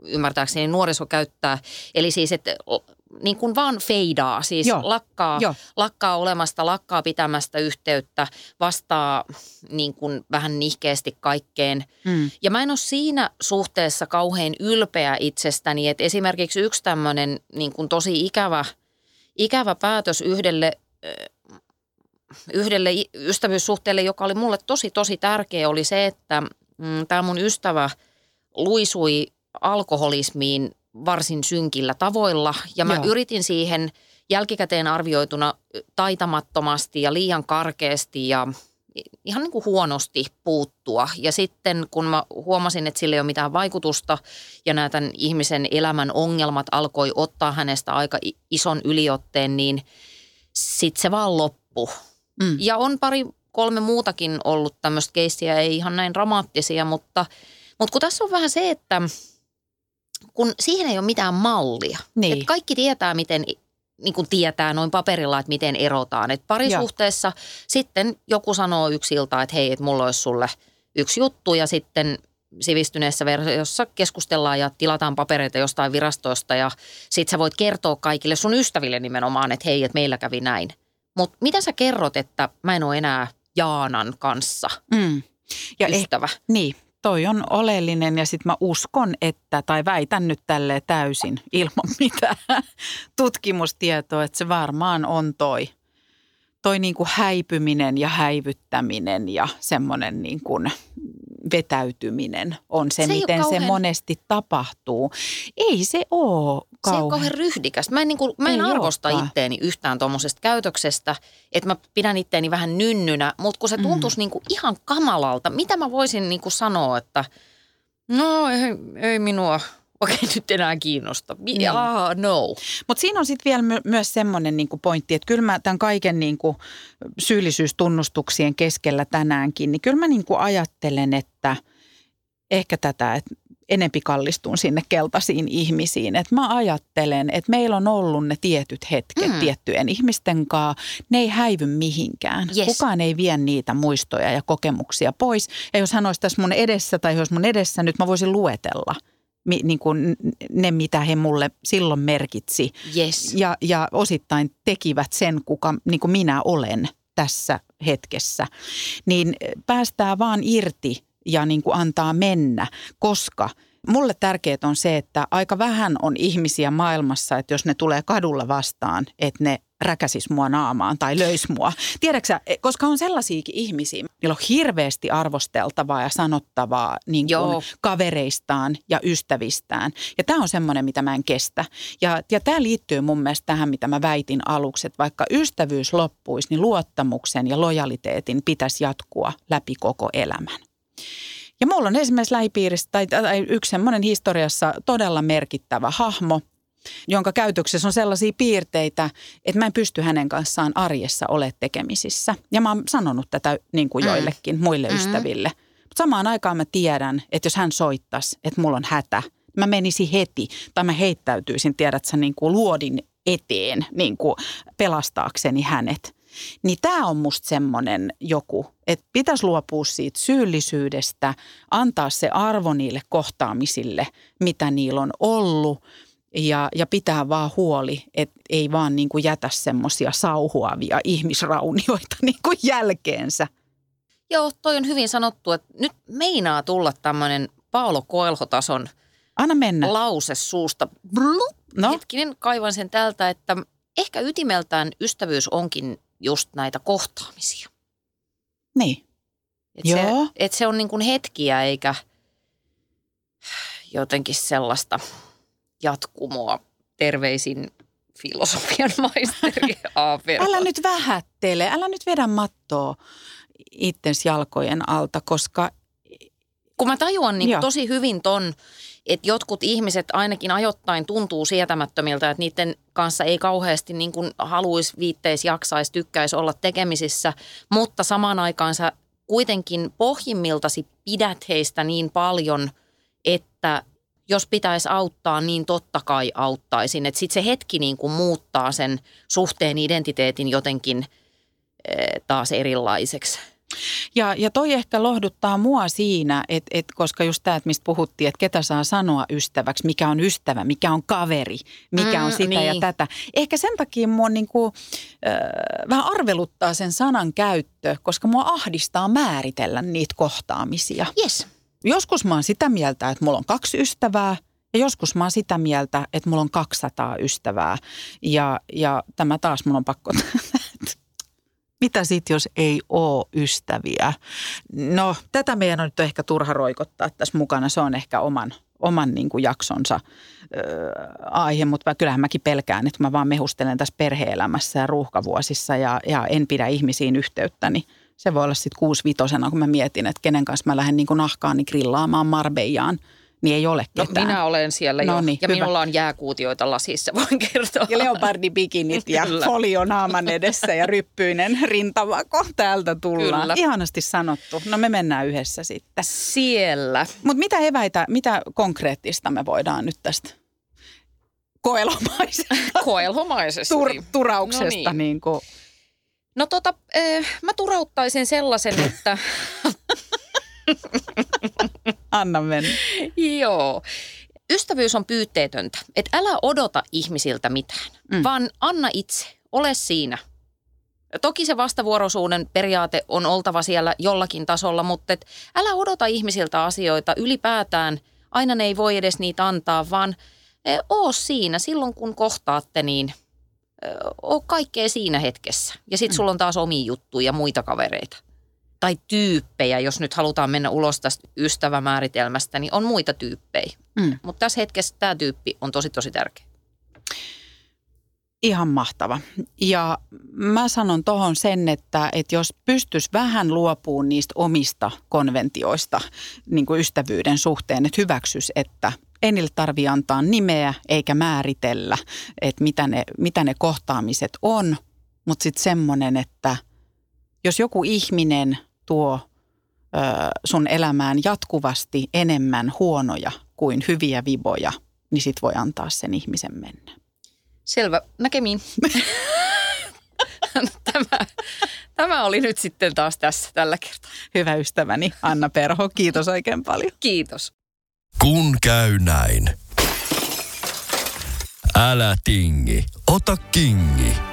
ymmärtääkseni nuoriso käyttää. Eli siis, että niin kuin vaan feidaa, siis Joo. lakkaa, Joo. lakkaa olemasta, lakkaa pitämästä yhteyttä, vastaa niin kuin vähän nihkeästi kaikkeen. Mm. Ja mä en ole siinä suhteessa kauhean ylpeä itsestäni, että esimerkiksi yksi tämmöinen niin kuin tosi ikävä, ikävä päätös yhdelle, yhdelle ystävyyssuhteelle, joka oli mulle tosi tosi tärkeä, oli se, että mm, tämä mun ystävä luisui alkoholismiin varsin synkillä tavoilla ja mä Joo. yritin siihen jälkikäteen arvioituna taitamattomasti ja liian karkeasti ja ihan niin kuin huonosti puuttua. Ja sitten kun mä huomasin, että sillä ei ole mitään vaikutusta ja nämä tämän ihmisen elämän ongelmat alkoi ottaa hänestä aika ison yliotteen, niin sitten se vaan loppu. Mm. Ja on pari, kolme muutakin ollut tämmöistä keissiä, ei ihan näin dramaattisia, mutta, mutta kun tässä on vähän se, että kun siihen ei ole mitään mallia. Niin. Et kaikki tietää, miten niin kuin tietää noin paperilla, että miten erotaan. Et parisuhteessa sitten joku sanoo yksi ilta, että hei, että mulla olisi sulle yksi juttu ja sitten sivistyneessä versiossa keskustellaan ja tilataan papereita jostain virastosta ja sit sä voit kertoa kaikille sun ystäville nimenomaan, että hei, että meillä kävi näin. Mutta mitä sä kerrot, että mä en ole enää Jaanan kanssa Mm. Ja eh, ystävä? Niin, toi on oleellinen ja sitten mä uskon, että, tai väitän nyt tälle täysin ilman mitään tutkimustietoa, että se varmaan on toi, toi niin kuin häipyminen ja häivyttäminen ja semmoinen niin kuin vetäytyminen on se, Se miten se kauhean- monesti tapahtuu. Ei se ole Se ei ole kauhean. kauhean ryhdikästä. Mä en, niin kuin, mä en Ei arvosta olekaan. itteeni yhtään tuommoisesta käytöksestä, että mä pidän itteeni vähän nynnynä, mutta kun se tuntuisi mm. niin kuin ihan kamalalta, mitä mä voisin niin kuin sanoa, että no ei, ei minua oikein nyt enää kiinnosta. Niin. Niin. Ah, no. Mutta siinä on sitten vielä my- myös semmoinen niinku pointti, että kyllä mä tämän kaiken niinku syyllisyystunnustuksien keskellä tänäänkin, niin kyllä mä niinku ajattelen, että ehkä tätä, että enempi kallistun sinne keltaisiin ihmisiin. Että mä ajattelen, että meillä on ollut ne tietyt hetket Mm. mm. tiettyjen ihmisten kanssa. Ne ei häivy mihinkään. Yes. Kukaan ei vie niitä muistoja ja kokemuksia pois. Ja jos hän olisi tässä mun edessä tai jos mun edessä nyt mä voisin luetella mi, niin kuin ne, mitä he mulle silloin merkitsi. Yes. Ja, ja osittain tekivät sen, kuka niin kuin minä olen tässä hetkessä. Niin päästää vaan irti ja niin kuin antaa mennä, koska mulle tärkeää on se, että aika vähän on ihmisiä maailmassa, että jos ne tulee kadulla vastaan, että ne räkäsis mua naamaan tai löis mua. Tiedätkö koska on sellaisiakin ihmisiä, joilla on hirveästi arvosteltavaa ja sanottavaa niin kuin kavereistaan ja ystävistään. Ja tämä on semmoinen, mitä mä en kestä. Ja, ja tämä liittyy mun mielestä tähän, mitä mä väitin aluksi, että vaikka ystävyys loppuisi, niin luottamuksen ja lojaliteetin pitäisi jatkua läpi koko elämän. Ja mulla on esimerkiksi lähipiirissä tai, tai yksi semmoinen historiassa todella merkittävä hahmo, jonka käytöksessä on sellaisia piirteitä, että mä en pysty hänen kanssaan arjessa ole tekemisissä. Ja mä oon sanonut tätä niin kuin Mm. joillekin muille Mhm. ystäville. Mutta samaan aikaan mä tiedän, että jos hän soittaisi, että mulla on hätä, mä menisin heti tai mä heittäytyisin, tiedät sä, niin kuin luodin eteen niin kuin pelastaakseni hänet. Niin tämä on musta semmoinen joku, että pitäisi luopua siitä syyllisyydestä, antaa se arvo niille kohtaamisille, mitä niillä on ollut ja, ja pitää vaan huoli, että ei vaan niin kuin jätä semmoisia sauhuavia ihmisraunioita niin kuin jälkeensä. Joo, toi on hyvin sanottu, että nyt meinaa tulla tämmöinen Paolo Koelho-tason Anna mennä. lause suusta. Blup. No. Hetkinen, kaivan sen tältä, että ehkä ytimeltään ystävyys onkin just näitä kohtaamisia. Niin. Et Joo. Se, et se on niin kuin hetkiä eikä jotenkin sellaista jatkumoa. Terveisin filosofian maisteri A. Perho. Älä nyt vähättele, älä nyt vedä mattoa itsens jalkojen alta, koska Kun mä tajuan niin Joo. tosi hyvin ton, että jotkut ihmiset ainakin ajoittain tuntuu sietämättömiltä, että niiden kanssa ei kauheasti niin kuin haluaisi, viitteis, jaksaisi, tykkäisi olla tekemisissä, mutta samaan aikaan sä kuitenkin pohjimmiltasi pidät heistä niin paljon, että jos pitäisi auttaa, niin totta kai auttaisin. Sitten se hetki niin kuin muuttaa sen suhteen identiteetin jotenkin eh, taas erilaiseksi. Ja, ja toi ehkä lohduttaa mua siinä, että et, koska just tämä, mistä puhuttiin, että ketä saa sanoa ystäväksi, mikä on ystävä, mikä on kaveri, mikä Mm, on sitä ja niin. tätä. Ehkä sen takia mua niinku, äh, vähän arveluttaa sen sanan käyttö, koska mua ahdistaa määritellä niitä kohtaamisia. Yes. Joskus mä oon sitä mieltä, että mulla on kaksi ystävää ja joskus mä oon sitä mieltä, että mulla on 200 ystävää. Ja, ja tämä taas mun on pakko mitä sitten, jos ei ole ystäviä? No, tätä meidän on nyt ehkä turha roikottaa tässä mukana. Se on ehkä oman, oman niin kuin jaksonsa ö, aihe, mutta kyllähän mäkin pelkään, että mä vaan mehustelen tässä perheelämässä ja ruuhkavuosissa ja, ja en pidä ihmisiin yhteyttä, niin se voi olla sitten kuusivitosena, kun mä mietin, että kenen kanssa mä lähden niin kuin nahkaani grillaamaan Marbejaan, niin ei ole No, ketään. minä olen siellä jo. Noniin, ja hyvä. minulla on jääkuutioita lasissa, voin kertoa. Ja leopardibikinit ja folio naaman edessä ja ryppyinen rintavako. Täältä tullaan. Kyllä. Ihanasti sanottu. No me mennään yhdessä sitten. Siellä. Mutta mitä eväitä, mitä konkreettista me voidaan nyt tästä koelomaisesta tur, turauksesta No niin. niin. Niin kuin, No tota, äh, mä turauttaisin sellaisen, että anna mennä. joo, ystävyys on pyytteetöntä. Että älä odota ihmisiltä mitään, Mm. mm. vaan anna itse, ole siinä. Toki se vastavuoroisuuden periaate on oltava siellä jollakin tasolla, mutta et älä odota ihmisiltä asioita ylipäätään. Aina ne ei voi edes niitä antaa, vaan eh, oo siinä silloin, kun kohtaatte, niin eh, oo kaikkea siinä hetkessä. Ja sitten sulla on taas omia juttuja ja muita kavereita. Tai tyyppejä, jos nyt halutaan mennä ulos tästä ystävämääritelmästä, niin on muita tyyppejä. Mm. Mutta tässä hetkessä tämä tyyppi on tosi tosi tärkeä. Ihan mahtava. Ja mä sanon tohon sen, että, että jos pystyisi vähän luopumaan niistä omista konventioista niin kuin ystävyyden suhteen, että hyväksys, että ei niille tarvitse antaa nimeä eikä määritellä, että mitä ne, mitä ne kohtaamiset on, mutta sitten semmoinen, että jos joku ihminen tuo ö, sun elämään jatkuvasti enemmän huonoja kuin hyviä viboja, niin sit voi antaa sen ihmisen mennä. Selvä. Näkemiin. tämä, tämä oli nyt sitten taas tässä tällä kertaa. Hyvä ystäväni Anna Perho, kiitos oikein paljon. Kiitos. Kun käy näin. Älä tingi, ota kingi.